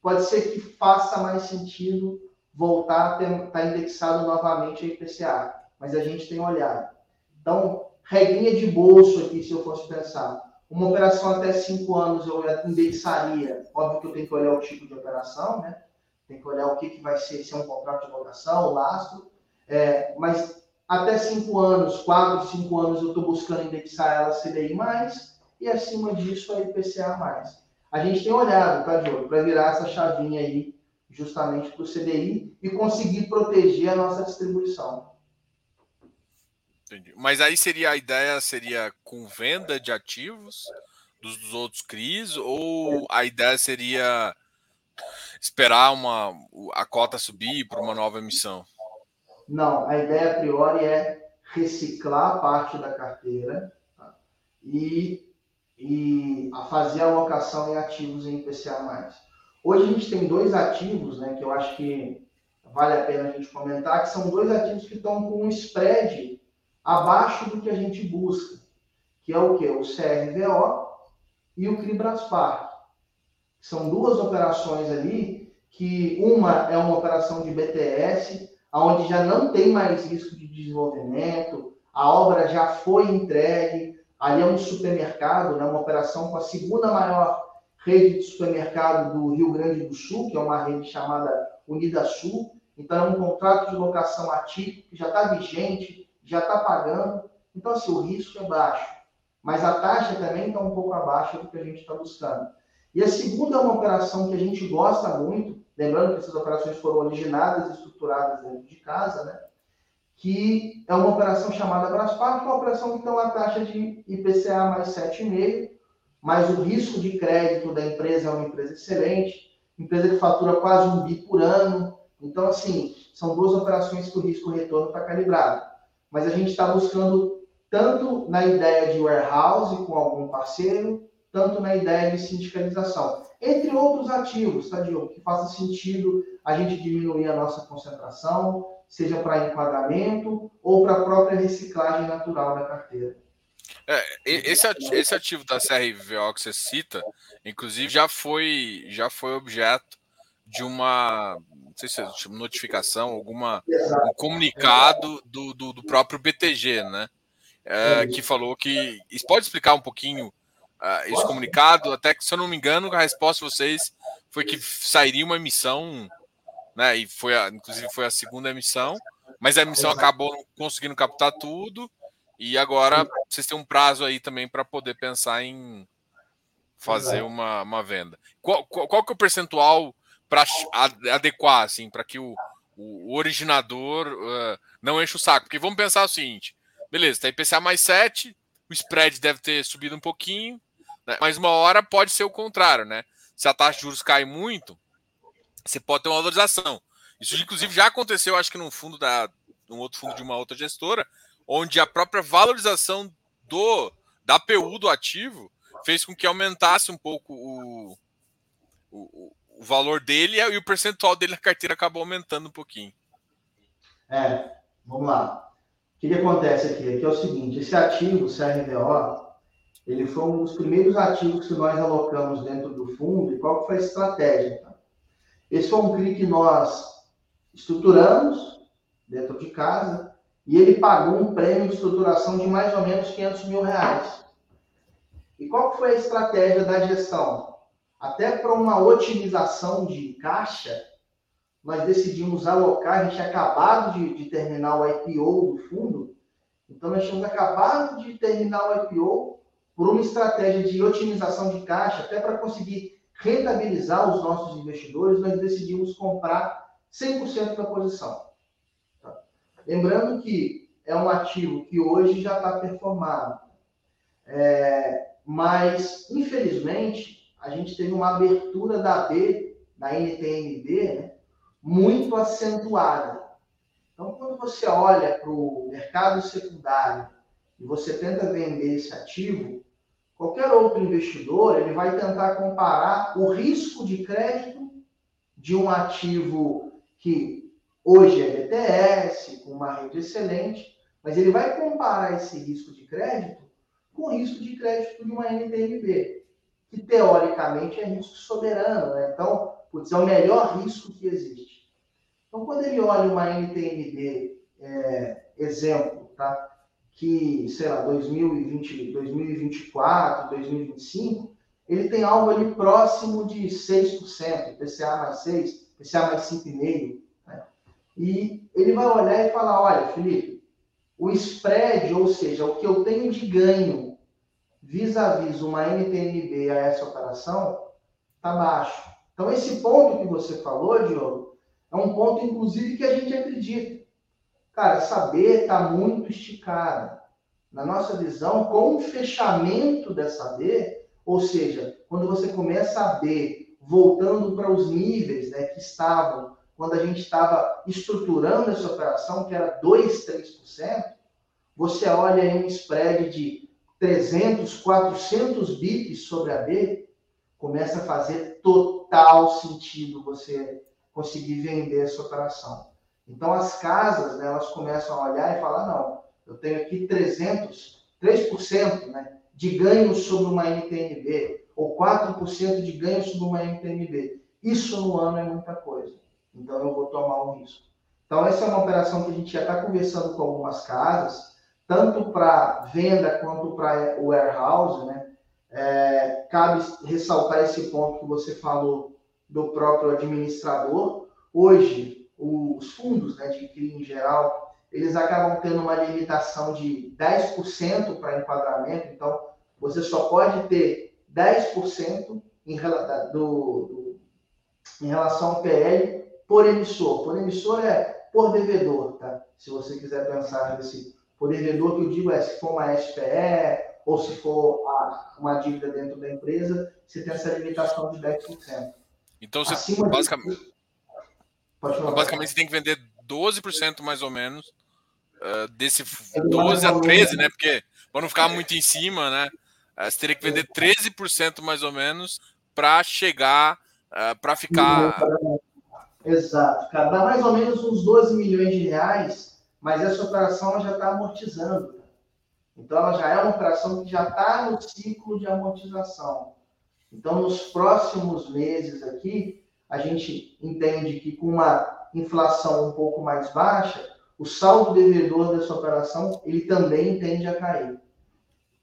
pode ser que faça mais sentido voltar a estar tá indexado novamente a IPCA. Mas a gente tem olhado. Então, regrinha de bolso aqui, se eu fosse pensar. Uma operação até cinco anos eu indexaria. Óbvio que eu tenho que olhar o tipo de operação, né? Tem que olhar o que, que vai ser, se é um contrato de locação, o lastro. É, mas até cinco anos, quatro, cinco anos, eu estou buscando indexar ela CDI e acima disso a IPCA. A gente tem olhado, tá, Diogo, para virar essa chavinha aí justamente para o CDI e conseguir proteger a nossa distribuição. Entendi. Mas aí seria a ideia seria com venda de ativos dos, dos outros CRIs ou a ideia seria esperar uma, a cota subir para uma nova emissão? Não, a ideia a priori é reciclar parte da carteira tá? e, e a fazer alocação em ativos em IPCA+. Hoje a gente tem dois ativos, né, que eu acho que vale a pena a gente comentar, que são dois ativos que estão com um spread abaixo do que a gente busca, que é o que? O CRVO e o CRIBRASPAR. São duas operações ali que uma é uma operação de BTS, onde já não tem mais risco de desenvolvimento, a obra já foi entregue, ali é um supermercado, né, uma operação com a segunda maior rede de supermercado do Rio Grande do Sul, que é uma rede chamada Unida Sul. Então, é um contrato de locação atípico que já está vigente, já está pagando. Então, assim, o risco é baixo. Mas a taxa também está um pouco abaixo do que a gente está buscando. E a segunda é uma operação que a gente gosta muito, lembrando que essas operações foram originadas e estruturadas dentro de casa, né? que é uma operação chamada Braspar, que é uma operação que tem uma taxa de IPCA mais 7,5%, mas o risco de crédito da empresa é uma empresa excelente, empresa que fatura quase um bi por ano. Então, assim, são duas operações que o risco-retorno está calibrado. Mas a gente está buscando tanto na ideia de warehouse com algum parceiro, tanto na ideia de sindicalização. Entre outros ativos, tá, Diogo? Que faça sentido a gente diminuir a nossa concentração, seja para enquadramento ou para a própria reciclagem natural da carteira. É, esse, ativo, esse ativo da CRVO que você cita, inclusive, já foi, já foi objeto de uma não sei se é notificação, alguma um comunicado do, do, do próprio BTG, né? É, que falou que. Pode explicar um pouquinho uh, esse comunicado? Até que, se eu não me engano, a resposta de vocês foi que sairia uma emissão, né? E foi a, inclusive foi a segunda emissão, mas a emissão acabou conseguindo captar tudo e agora vocês têm um prazo aí também para poder pensar em fazer uma, uma venda. Qual, qual, qual que é o percentual para adequar, assim, para que o, o originador uh, não enche o saco? Porque vamos pensar o seguinte: beleza, tá IPCA mais 7, o spread deve ter subido um pouquinho, né? mas uma hora pode ser o contrário, né? Se a taxa de juros cai muito, você pode ter uma valorização. Isso, inclusive, já aconteceu, acho que num fundo da. num outro fundo de uma outra gestora, onde a própria valorização do da PU do ativo fez com que aumentasse um pouco o, o, o valor dele e o percentual dele na carteira acabou aumentando um pouquinho. É, vamos lá. O que, que acontece aqui? Aqui é o seguinte, esse ativo, o CRVO, ele foi um dos primeiros ativos que nós alocamos dentro do fundo e qual foi a estratégia? Tá? Esse foi um CRI que nós estruturamos dentro de casa, e ele pagou um prêmio de estruturação de mais ou menos 500 mil reais. E qual foi a estratégia da gestão? Até para uma otimização de caixa, nós decidimos alocar, a gente acabado de, de terminar o IPO do fundo, então nós tínhamos acabado de terminar o IPO por uma estratégia de otimização de caixa, até para conseguir rentabilizar os nossos investidores, nós decidimos comprar 100% da posição. Lembrando que é um ativo que hoje já está performado. É, mas, infelizmente, a gente teve uma abertura da B, da NTNB, né, muito acentuada. Então, quando você olha para o mercado secundário e você tenta vender esse ativo, qualquer outro investidor ele vai tentar comparar o risco de crédito de um ativo que hoje é BTS, com uma rede excelente, mas ele vai comparar esse risco de crédito com o risco de crédito de uma NTNB, que teoricamente é risco soberano, né? Então, putz, é o melhor risco que existe. Então, quando ele olha uma NTNB, é, exemplo, tá? Que, sei lá, 2020, 2024, 2025, ele tem algo ali próximo de 6%, PCA mais 6, PCA mais 5,5%. Né? E ele vai olhar e falar, olha, Felipe, o spread, ou seja, o que eu tenho de ganho vis-à-vis -vis uma NTNB a essa operação, está baixo. Então, esse ponto que você falou, Diogo, é um ponto, inclusive, que a gente acredita. Cara, saber está muito esticada. Na nossa visão, com o fechamento dessa B, ou seja, quando você começa a B voltando para os níveis né, que estavam quando a gente estava estruturando essa operação, que era 2, 3%, você olha em um spread de 300, 400 bips sobre a B, começa a fazer total sentido você conseguir vender essa operação. Então, as casas, né, elas começam a olhar e falar, não, eu tenho aqui 300, 3% né, de ganho sobre uma NTNB, ou 4% de ganho sobre uma NTNB. Isso no ano é muita coisa. Então, eu vou tomar um risco. Então, essa é uma operação que a gente já está conversando com algumas casas, tanto para venda quanto para o warehouse, né? É, cabe ressaltar esse ponto que você falou do próprio administrador. Hoje, os fundos né, de CRI em geral, eles acabam tendo uma limitação de 10% para enquadramento, então você só pode ter 10% em, do, do, em relação ao PL por emissor. Por emissor é por devedor, tá? Se você quiser pensar nesse por devedor, que eu digo é se for uma SPE ou se for a, uma dívida dentro da empresa, você tem essa limitação de 10%. Então, você basicamente, basicamente você tem que vender 12% mais ou menos uh, desse 12 a 13, né? Porque para não ficar muito em cima, né? Uh, você teria que vender 13% mais ou menos para chegar, uh, para ficar. Exato, cara. Dá mais ou menos uns 12 milhões de reais, mas essa operação já está amortizando. Então, ela já é uma operação que já está no ciclo de amortização. Então, nos próximos meses aqui, a gente entende que com uma inflação um pouco mais baixa, o saldo devedor dessa operação ele também tende a cair,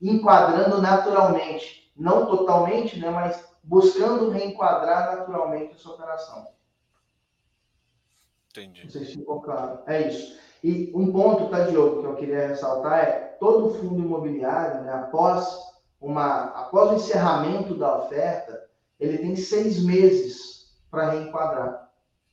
enquadrando naturalmente, não totalmente, né, mas buscando reenquadrar naturalmente essa operação. Entendi. Não sei se ficou claro. É isso. E um ponto, tá, Diogo, que eu queria ressaltar é todo fundo imobiliário, né, após uma, após o encerramento da oferta, ele tem seis meses para reenquadrar.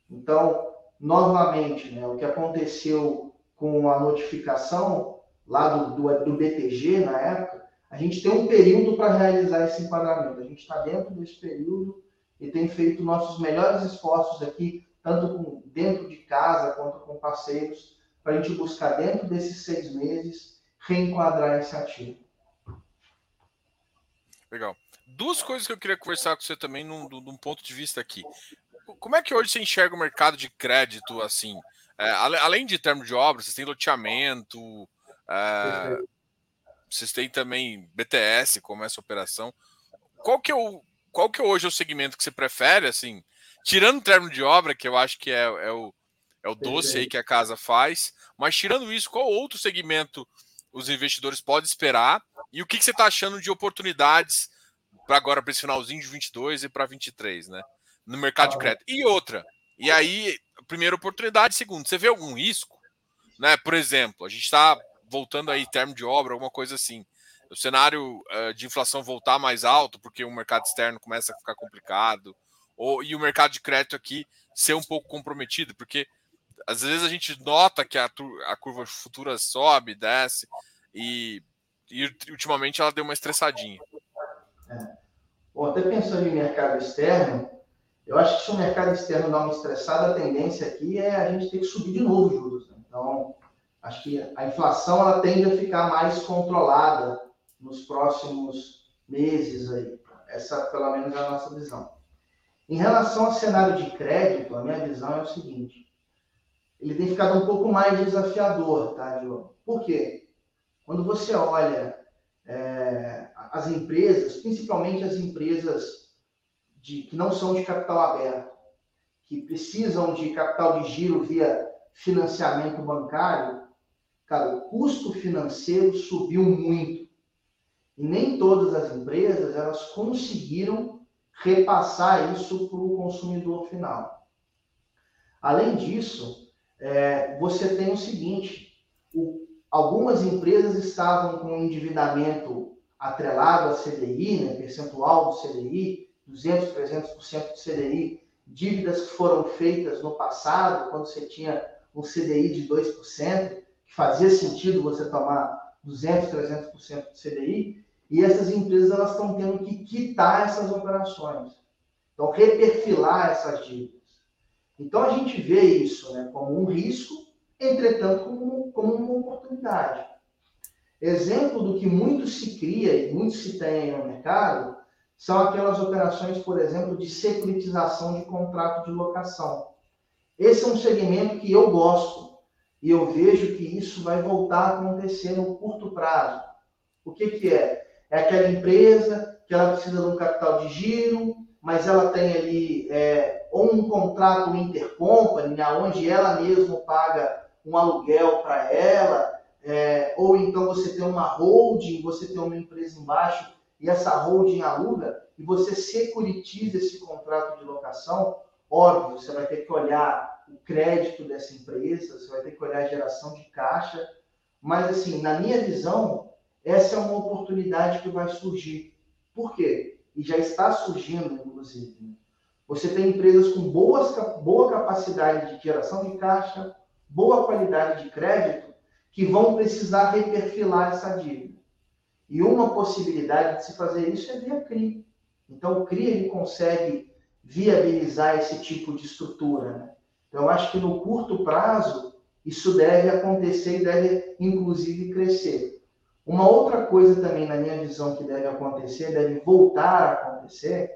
Então, novamente, né, o que aconteceu com a notificação lá do, do, do BTG na época, a gente tem um período para realizar esse enquadramento. A gente está dentro desse período e tem feito nossos melhores esforços aqui, tanto com, dentro de casa quanto com parceiros, para a gente buscar dentro desses seis meses reenquadrar esse ativo. Legal. Duas coisas que eu queria conversar com você também num, num ponto de vista aqui. Como é que hoje você enxerga o mercado de crédito assim? É, além de termo de obra, vocês têm loteamento, é, vocês têm também BTS como essa operação. Qual que é o qual que é hoje o segmento que você prefere, assim, tirando o termo de obra, que eu acho que é, é o, é o doce aí que a casa faz, mas tirando isso, qual outro segmento os investidores podem esperar e o que, que você está achando de oportunidades para agora, para esse finalzinho de 22 e para 23, né? No mercado de crédito. E outra, e aí, primeira oportunidade, segundo, você vê algum risco? Né? Por exemplo, a gente está voltando aí termo de obra, alguma coisa assim. O cenário uh, de inflação voltar mais alto, porque o mercado externo começa a ficar complicado, ou, e o mercado de crédito aqui ser um pouco comprometido, porque às vezes a gente nota que a, a curva futura sobe, desce, e, e ultimamente ela deu uma estressadinha. É. Bom, até pensando em mercado externo, eu acho que se o mercado externo dá uma estressada, a tendência aqui é a gente ter que subir de novo os juros. Né? Então, acho que a inflação ela tende a ficar mais controlada nos próximos meses aí. Essa, pelo menos, é a nossa visão. Em relação ao cenário de crédito, a minha visão é o seguinte: ele tem ficado um pouco mais desafiador, tá, Diogo? Por quê? Quando você olha é, as empresas, principalmente as empresas de, que não são de capital aberto, que precisam de capital de giro via financiamento bancário, cara, o custo financeiro subiu muito. E nem todas as empresas elas conseguiram repassar isso para o consumidor final. Além disso, é, você tem o seguinte: o, algumas empresas estavam com endividamento atrelado a CDI, né, percentual do CDI, 200, 300% do CDI, dívidas que foram feitas no passado, quando você tinha um CDI de 2%, que fazia sentido você tomar 200, 300% do CDI, e essas empresas elas estão tendo que quitar essas operações. Então, reperfilar essas dívidas. Então, a gente vê isso né, como um risco, entretanto, como, como uma oportunidade. Exemplo do que muito se cria e muito se tem no mercado são aquelas operações, por exemplo, de securitização de contrato de locação. Esse é um segmento que eu gosto e eu vejo que isso vai voltar a acontecer no curto prazo. O que, que é? É aquela empresa que ela precisa de um capital de giro, mas ela tem ali é, ou um contrato intercompany, né, onde ela mesma paga um aluguel para ela, é, ou então você tem uma holding, você tem uma empresa embaixo e essa holding aluga, e você securitiza esse contrato de locação, óbvio, você vai ter que olhar o crédito dessa empresa, você vai ter que olhar a geração de caixa, mas assim, na minha visão, essa é uma oportunidade que vai surgir. Por quê? E já está surgindo, inclusive. Você tem empresas com boas, boa capacidade de geração de caixa, boa qualidade de crédito, que vão precisar reperfilar essa dívida. E uma possibilidade de se fazer isso é via CRI. Então, o CRI ele consegue viabilizar esse tipo de estrutura. Né? Então, eu acho que no curto prazo, isso deve acontecer e deve, inclusive, crescer. Uma outra coisa também, na minha visão, que deve acontecer, deve voltar a acontecer,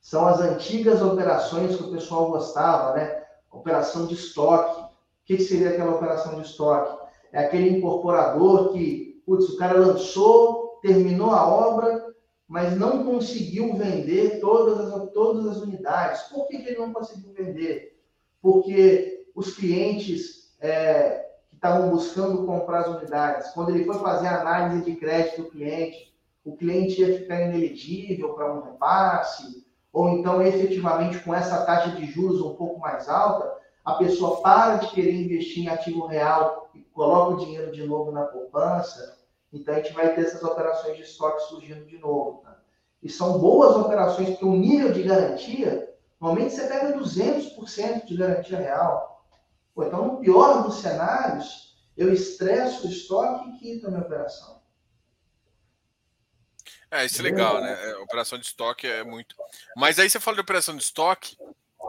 são as antigas operações que o pessoal gostava, né? Operação de estoque. O que seria aquela operação de estoque? É aquele incorporador que, putz, o cara lançou, terminou a obra, mas não conseguiu vender todas as, todas as unidades. Por que, que ele não conseguiu vender? Porque os clientes é, estavam buscando comprar as unidades. Quando ele foi fazer a análise de crédito do cliente, o cliente ia ficar inelegível para um repasse, ou então efetivamente com essa taxa de juros um pouco mais alta, a pessoa para de querer investir em ativo real e coloca o dinheiro de novo na poupança. Então a gente vai ter essas operações de estoque surgindo de novo. Tá? E são boas operações, porque o nível de garantia, normalmente você pega 200% de garantia real. Pô, então, no pior dos cenários, eu estresso o estoque e quito a minha operação. É, isso é legal, né? Operação de estoque é muito. Mas aí você fala de operação de estoque,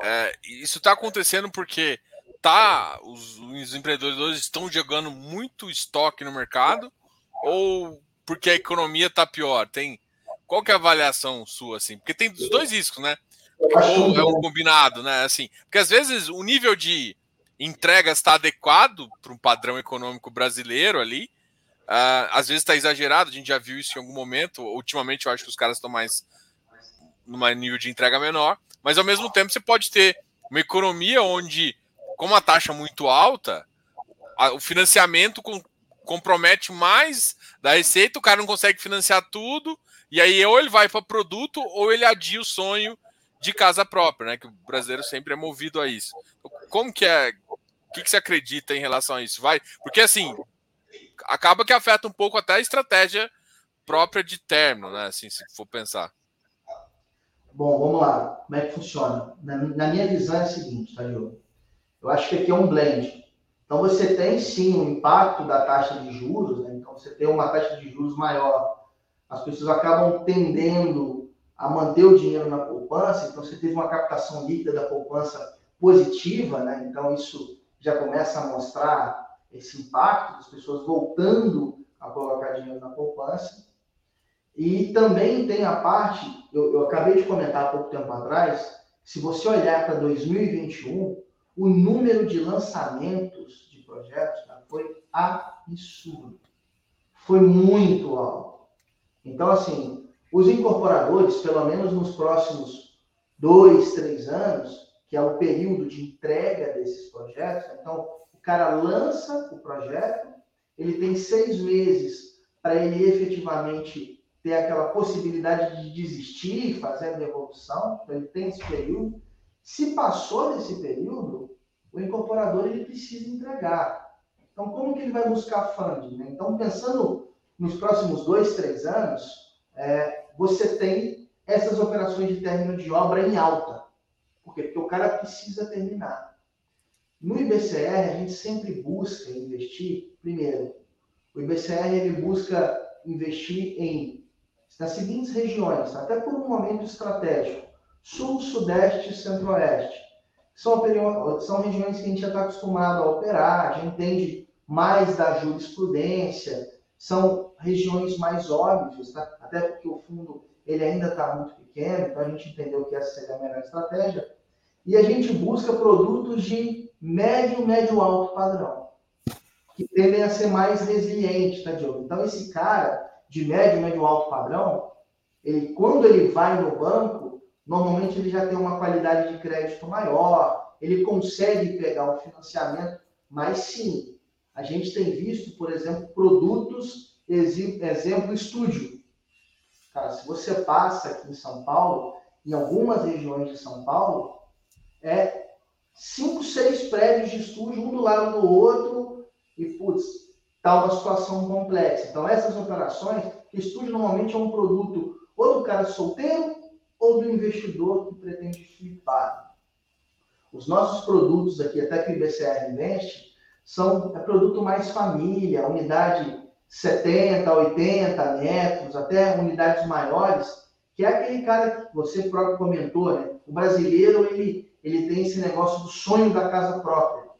é, isso está acontecendo porque tá, os, os empreendedores estão jogando muito estoque no mercado ou porque a economia está pior? Tem qual que é a avaliação sua assim? Porque tem os dois riscos, né? Ou é um combinado, né? Assim, porque às vezes o nível de entregas está adequado para um padrão econômico brasileiro ali. Uh, às vezes está exagerado, a gente já viu isso em algum momento. Ultimamente eu acho que os caras estão mais num nível de entrega menor, mas ao mesmo tempo você pode ter uma economia onde, com a taxa muito alta, a, o financiamento com, compromete mais da receita, o cara não consegue financiar tudo, e aí ou ele vai para produto ou ele adia o sonho de casa própria, né? Que o brasileiro sempre é movido a isso. Como que é? O que, que você acredita em relação a isso? Vai? Porque assim acaba que afeta um pouco até a estratégia própria de término, né? Assim, se for pensar. Bom, vamos lá. Como é que funciona? Na, na minha visão é a seguinte, tá, Diogo? Eu acho que aqui é um blend. Então você tem sim o impacto da taxa de juros, né? Então você tem uma taxa de juros maior. As pessoas acabam tendendo a manter o dinheiro na poupança, então você teve uma captação líquida da poupança positiva, né? Então isso já começa a mostrar esse impacto das pessoas voltando a colocar dinheiro na poupança. E também tem a parte, eu, eu acabei de comentar há pouco tempo atrás, se você olhar para 2021, o número de lançamentos de projetos cara, foi absurdo. Foi muito alto. Então, assim, os incorporadores, pelo menos nos próximos dois, três anos, que é o período de entrega desses projetos, então, o cara lança o projeto, ele tem seis meses para ele efetivamente ter aquela possibilidade de desistir fazer a devolução, então ele tem esse período. Se passou desse período, o incorporador ele precisa entregar. Então, como que ele vai buscar funding? Né? Então, pensando nos próximos dois, três anos, é, você tem essas operações de término de obra em alta. Por quê? Porque o cara precisa terminar. No IBCR, a gente sempre busca investir, primeiro, o IBCR ele busca investir em nas seguintes regiões, até por um momento estratégico: Sul, Sudeste e Centro-Oeste. São, são regiões que a gente já está acostumado a operar, já entende mais da jurisprudência, são regiões mais óbvias, tá? até porque o fundo ele ainda está muito pequeno, então a gente entendeu que essa seria a melhor estratégia. E a gente busca produtos de médio, médio alto padrão, que tendem a ser mais resilientes, tá, Diogo? Então, esse cara de médio, médio alto padrão, ele, quando ele vai no banco, normalmente ele já tem uma qualidade de crédito maior, ele consegue pegar um financiamento, mas sim, a gente tem visto, por exemplo, produtos, exemplo, estúdio. Cara, se você passa aqui em São Paulo, em algumas regiões de São Paulo, é cinco, seis prédios de estúdio, um do lado do outro, e, putz, está uma situação complexa. Então, essas operações, estúdio normalmente é um produto ou do cara solteiro ou do investidor que pretende flipar. Os nossos produtos aqui, até que o IBCR investe, são é produto mais família, unidade 70, 80 metros, até unidades maiores, que é aquele cara que você próprio comentou, né? O brasileiro, ele, ele tem esse negócio do sonho da casa própria.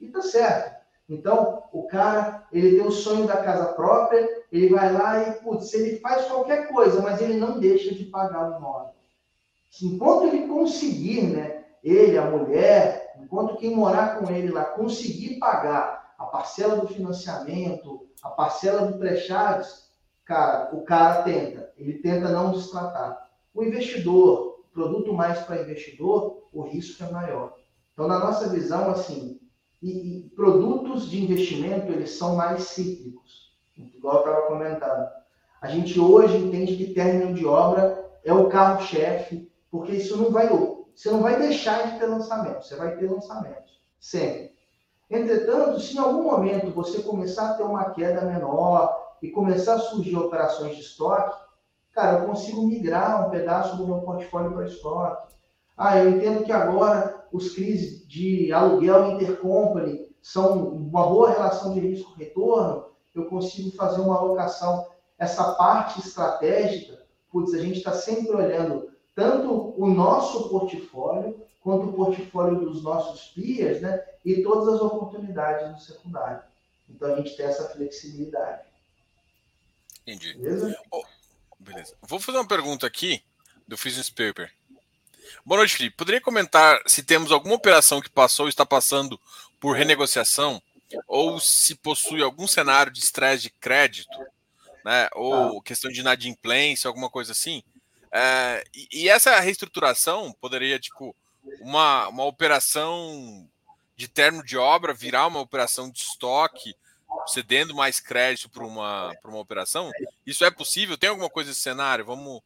E tá certo. Então, o cara, ele tem o sonho da casa própria, ele vai lá e, putz, ele faz qualquer coisa, mas ele não deixa de pagar o imóvel. Enquanto ele conseguir, né, ele, a mulher, enquanto quem morar com ele lá conseguir pagar a parcela do financiamento, a parcela do pré-chaves, cara, o cara tenta, ele tenta não destratar. O investidor, produto mais para investidor, o risco é maior. Então, na nossa visão, assim, e, produtos de investimento, eles são mais cíclicos, igual eu estava comentando. A gente hoje entende que término de obra é o carro-chefe, porque isso não vai você não vai deixar de ter lançamento, você vai ter lançamento, sempre. Entretanto, se em algum momento você começar a ter uma queda menor e começar a surgir operações de estoque, cara, eu consigo migrar um pedaço do meu portfólio para estoque. Ah, eu entendo que agora os CRIs de aluguel intercompany são uma boa relação de risco-retorno, eu consigo fazer uma alocação. Essa parte estratégica, putz, a gente está sempre olhando tanto o nosso portfólio quanto o portfólio dos nossos peers, né? E todas as oportunidades no secundário. Então a gente tem essa flexibilidade. Entendi. Beleza? Oh, beleza. Vou fazer uma pergunta aqui do Business Paper. Boa noite, Felipe. Poderia comentar se temos alguma operação que passou ou está passando por renegociação ou se possui algum cenário de estresse de crédito, né? Ou ah. questão de inadimplência, alguma coisa assim? É, e, essa reestruturação poderia, tipo, uma, uma operação de termo de obra virar uma operação de estoque, cedendo mais crédito para uma, uma operação? Isso é possível? Tem alguma coisa nesse cenário? Vamos,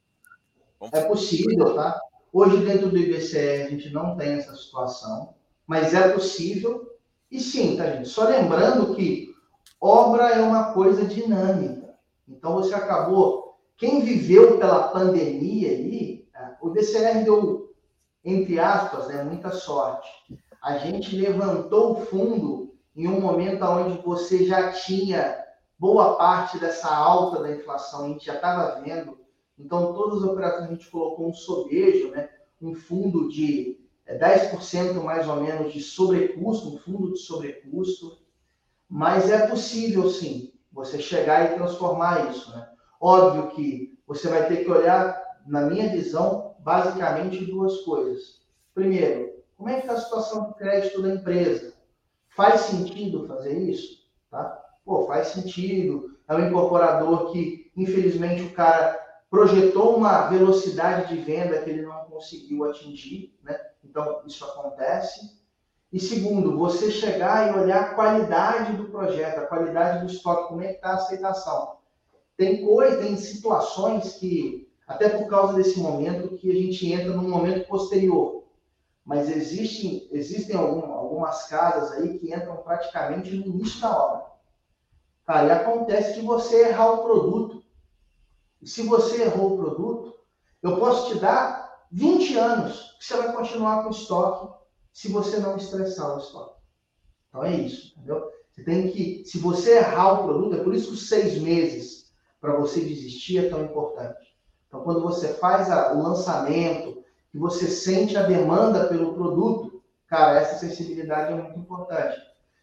vamos. É possível, tá? Hoje, dentro do IBCE, a gente não tem essa situação, mas é possível. E sim, tá, gente? Só lembrando que obra é uma coisa dinâmica. Então, você acabou quem viveu pela pandemia ali, é, o DCR deu, entre aspas, né, muita sorte. A gente levantou o fundo em um momento onde você já tinha boa parte dessa alta da inflação, a gente já estava vendo. Então, todas as operações a gente colocou um sobejo, né, um fundo de 10% é, mais ou menos de sobrecusto, um fundo de sobrecusto. Mas é possível, sim, você chegar e transformar isso, né? Óbvio que você vai ter que olhar, na minha visão, basicamente duas coisas. Primeiro, como é que está a situação de crédito da empresa? Faz sentido fazer isso? Tá? Pô, faz sentido. É um incorporador que, infelizmente, o cara projetou uma velocidade de venda que ele não conseguiu atingir, né? Então, isso acontece. E segundo, você chegar e olhar a qualidade do projeto, a qualidade do estoque, como é que está a aceitação. Tem coisa, tem situações que, até por causa desse momento, que a gente entra num momento posterior. Mas existem, existem algum, algumas casas aí que entram praticamente no início da obra. Cara, e acontece que você errar o produto. Se você errou o produto, eu posso te dar 20 anos que você vai continuar com o estoque se você não estressar o estoque. Então é isso, entendeu? Você tem que, se você errar o produto, é por isso que os seis meses para você desistir é tão importante. Então, quando você faz a, o lançamento, que você sente a demanda pelo produto, cara, essa sensibilidade é muito importante.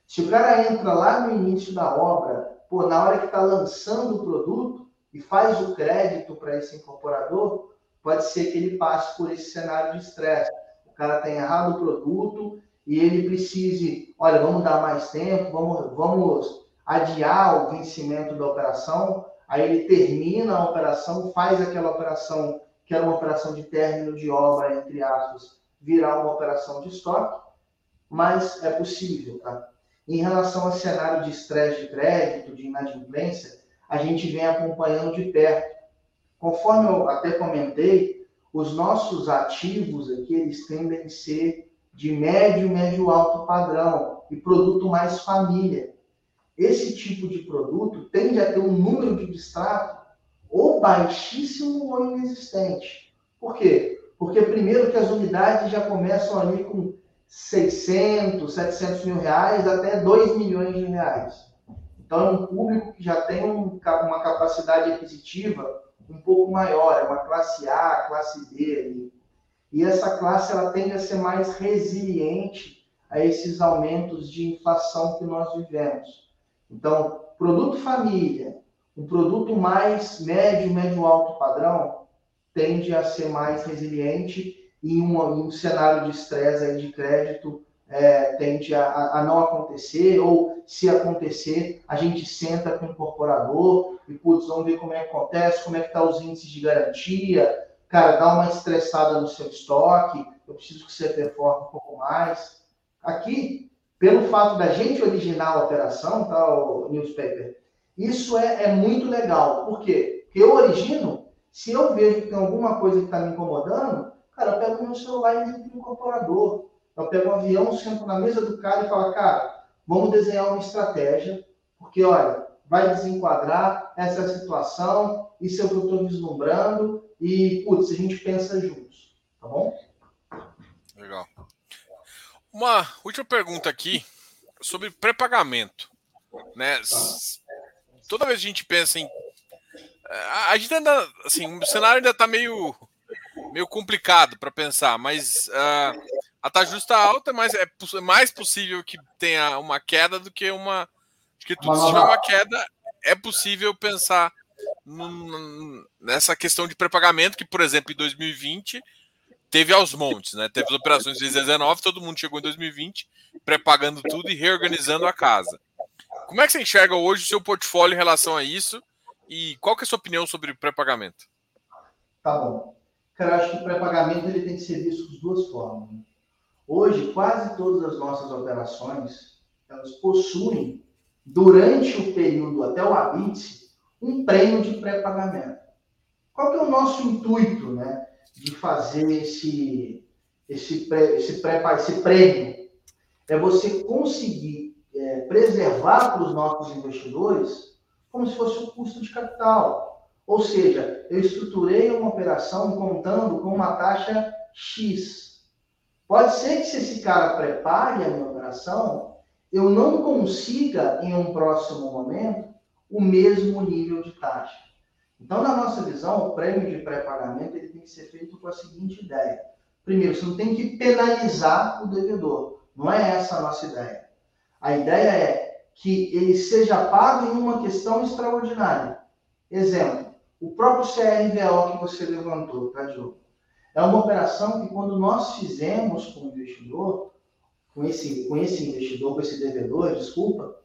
Se o cara entra lá no início da obra, pô, na hora que está lançando o produto e faz o crédito para esse incorporador, pode ser que ele passe por esse cenário de estresse. O cara tem errado o produto e ele precise, olha, vamos dar mais tempo, vamos, vamos adiar o vencimento da operação. Aí ele termina a operação, faz aquela operação que era uma operação de término de obra, entre aspas, virar uma operação de estoque, mas é possível, tá? Em relação ao cenário de estresse de crédito, de inadimplência, a gente vem acompanhando de perto. Conforme eu até comentei, os nossos ativos aqui, eles tendem a ser de médio, médio alto padrão e produto mais família. Esse tipo de produto tende a ter um número de distrato ou baixíssimo ou inexistente. Por quê? Porque primeiro que as unidades já começam ali com 600, 700 mil reais até 2 milhões de reais. Então, é um público que já tem um, uma capacidade aquisitiva um pouco maior, é uma classe A, classe B ali. E essa classe ela tende a ser mais resiliente a esses aumentos de inflação que nós vivemos. Então, produto família, um produto mais médio, médio alto padrão, tende a ser mais resiliente em um, um cenário de estresse de crédito é, tende a, a, não acontecer, ou se acontecer, a gente senta com o incorporador e, putz, vamos ver como é que acontece, como é que tá os índices de garantia, cara, dá uma estressada no seu estoque, eu preciso que você performe um pouco mais. Aqui, pelo fato da gente originar a operação, tá, o newspaper, isso é, é muito legal. Por quê? Porque eu origino, se eu vejo que tem alguma coisa que está me incomodando, Cara, eu pego meu celular e ligo no incorporador. Eu pego um avião, sento na mesa do cara e falo, cara, vamos desenhar uma estratégia, porque, olha, vai desenquadrar essa situação, isso é o que eu estou vislumbrando, e, putz, a gente pensa juntos, tá bom? Legal. Uma última pergunta aqui sobre pré-pagamento. Né? Tá. Toda vez que a gente pensa em. A gente ainda. Assim, o cenário ainda está meio meio complicado para pensar, mas uh, a taxa justa alta, mas é mais possível que tenha uma queda do que uma. Acho que tudo se tiver uma queda, é possível pensar nessa questão de pré-pagamento, que, por exemplo, em 2020 teve aos montes, né? Teve as operações de 19, todo mundo chegou em 2020 pré-pagando tudo e reorganizando a casa. Como é que você enxerga hoje o seu portfólio em relação a isso? E qual que é a sua opinião sobre pré-pagamento? Tá bom. Cara, acho que pré-pagamento ele tem que ser visto de duas formas. Né? Hoje, quase todas as nossas operações, elas possuem, durante o período até o habite, um prêmio de pré-pagamento. Qual que é o nosso intuito, né, de fazer esse, esse, pré, esse, pré, esse prêmio? É você conseguir é, preservar para os nossos investidores como se fosse um custo de capital. Ou seja, eu estruturei uma operação contando com uma taxa X. Pode ser que se esse cara prepare a minha operação, eu não consiga, em um próximo momento, o mesmo nível de taxa. Então, na nossa visão, o prêmio de pré-pagamento ele tem que ser feito com a seguinte ideia. Primeiro, você não tem que penalizar o devedor. Não é essa a nossa ideia. A ideia é que ele seja pago em uma questão extraordinária. Exemplo, o próprio CRVO que você levantou, tá, Diogo? É uma operação que, quando nós fizemos com o investidor, com esse, com esse investidor, com esse devedor, desculpa,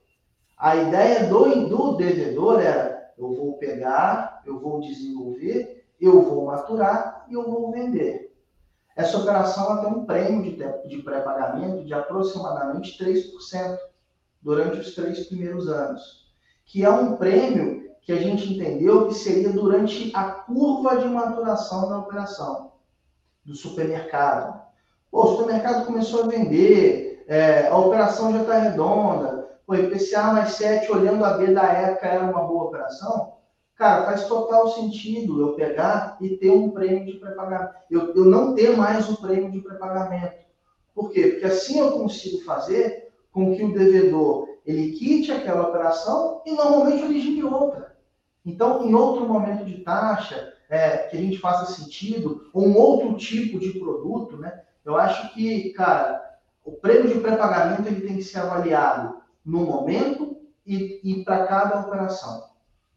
a ideia do, do devedor era: eu vou pegar, eu vou desenvolver, eu vou maturar e eu vou vender. Essa operação tem um prêmio de, de pré-pagamento de aproximadamente 3% durante os três primeiros anos, que é um prêmio que a gente entendeu que seria durante a curva de maturação da operação do supermercado. Pô, o supermercado começou a vender, é, a operação já está redonda, o IPCA mais 7 olhando a B da época era uma boa operação, cara, faz total sentido eu pegar e ter um prêmio de pré-pagamento. Eu, eu não ter mais o prêmio de pré-pagamento. Por quê? Porque assim eu consigo fazer com que o devedor ele quite aquela operação e normalmente origine outra. Então, em outro momento de taxa, é, que a gente faça sentido, ou um outro tipo de produto, né? Eu acho que, cara, o prêmio de pré-pagamento ele tem que ser avaliado no momento e, e para cada operação.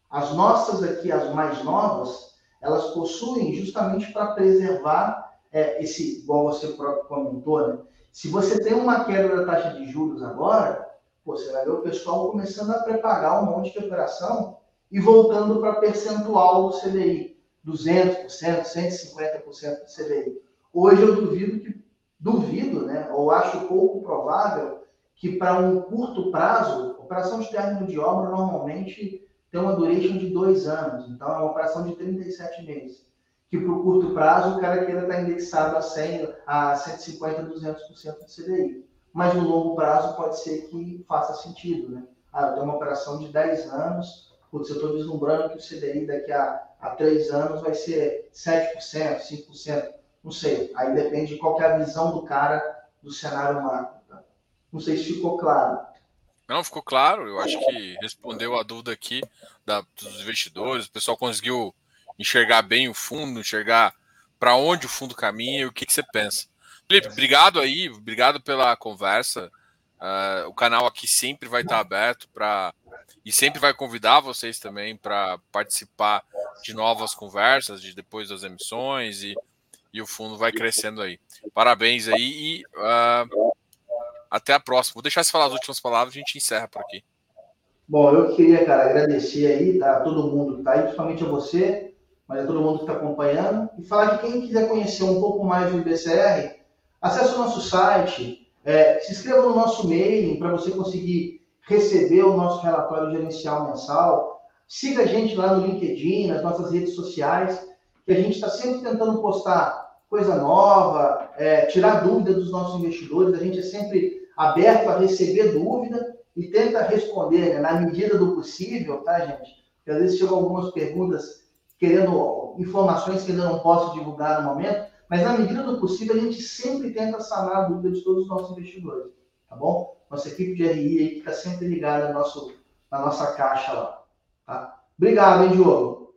As nossas aqui, as mais novas, elas possuem justamente para preservar é, esse, igual você próprio comentou, né? Se você tem uma queda da taxa de juros agora, pô, você vai ver o pessoal começando a prepagar um monte de operação e voltando para percentual do CDI, 200%, 150% do CDI. Hoje eu duvido que duvido, né, ou acho pouco provável que para um curto prazo, operação de término de obra normalmente tem uma duration de dois anos, então é uma operação de 37 meses. Que para o curto prazo o cara queira estar tá indexado a 100, a 150, 200% do CDI. Mas no longo prazo pode ser que faça sentido, né? Ah, eu tenho uma operação de 10 anos, putz, eu estou vislumbrando que o CDI daqui a, a 3 anos vai ser 7%, 5%, não sei. Aí depende de qual é a visão do cara do cenário macro. Tá? Não sei se ficou claro. Não, ficou claro. Eu acho que respondeu a dúvida aqui da, dos investidores. O pessoal conseguiu enxergar bem o fundo, enxergar para onde o fundo caminha e o que, que você pensa. Felipe, obrigado aí, obrigado pela conversa. Uh, o canal aqui sempre vai estar aberto para e sempre vai convidar vocês também para participar de novas conversas de depois das emissões e, e o fundo vai crescendo aí. Parabéns aí e uh, até a próxima. Vou deixar você falar as últimas palavras e a gente encerra por aqui. Bom, eu queria, cara, agradecer aí, tá? Todo mundo que tá aí, principalmente a você, mas a todo mundo que está acompanhando. E falar que quem quiser conhecer um pouco mais do IBCR, acesse o nosso site, é, se inscreva no nosso mailing para você conseguir receber o nosso relatório gerencial mensal. Siga a gente lá no LinkedIn, nas nossas redes sociais, que a gente está sempre tentando postar coisa nova, é, tirar dúvida dos nossos investidores. A gente é sempre aberto a receber dúvida e tenta responder né, na medida do possível, tá, gente? Porque às vezes chegam algumas perguntas querendo informações que ainda não posso divulgar no momento, mas na medida do possível a gente sempre tenta sanar a dúvida de todos os nossos investidores, tá bom? Nossa equipe de RI aí fica sempre ligada no nosso, na nossa caixa lá, tá? Obrigado, hein, Diogo?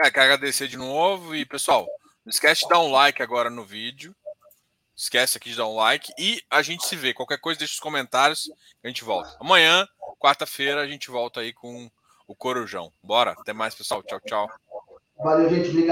É, quero agradecer de novo e, pessoal, não esquece de dar um like agora no vídeo Esquece aqui de dar um like e a gente se vê. Qualquer coisa, deixa os comentários a gente volta. Amanhã, quarta-feira, a gente volta aí com o Corujão. Bora, até mais, pessoal. Tchau, tchau. Valeu, gente. Obrigado.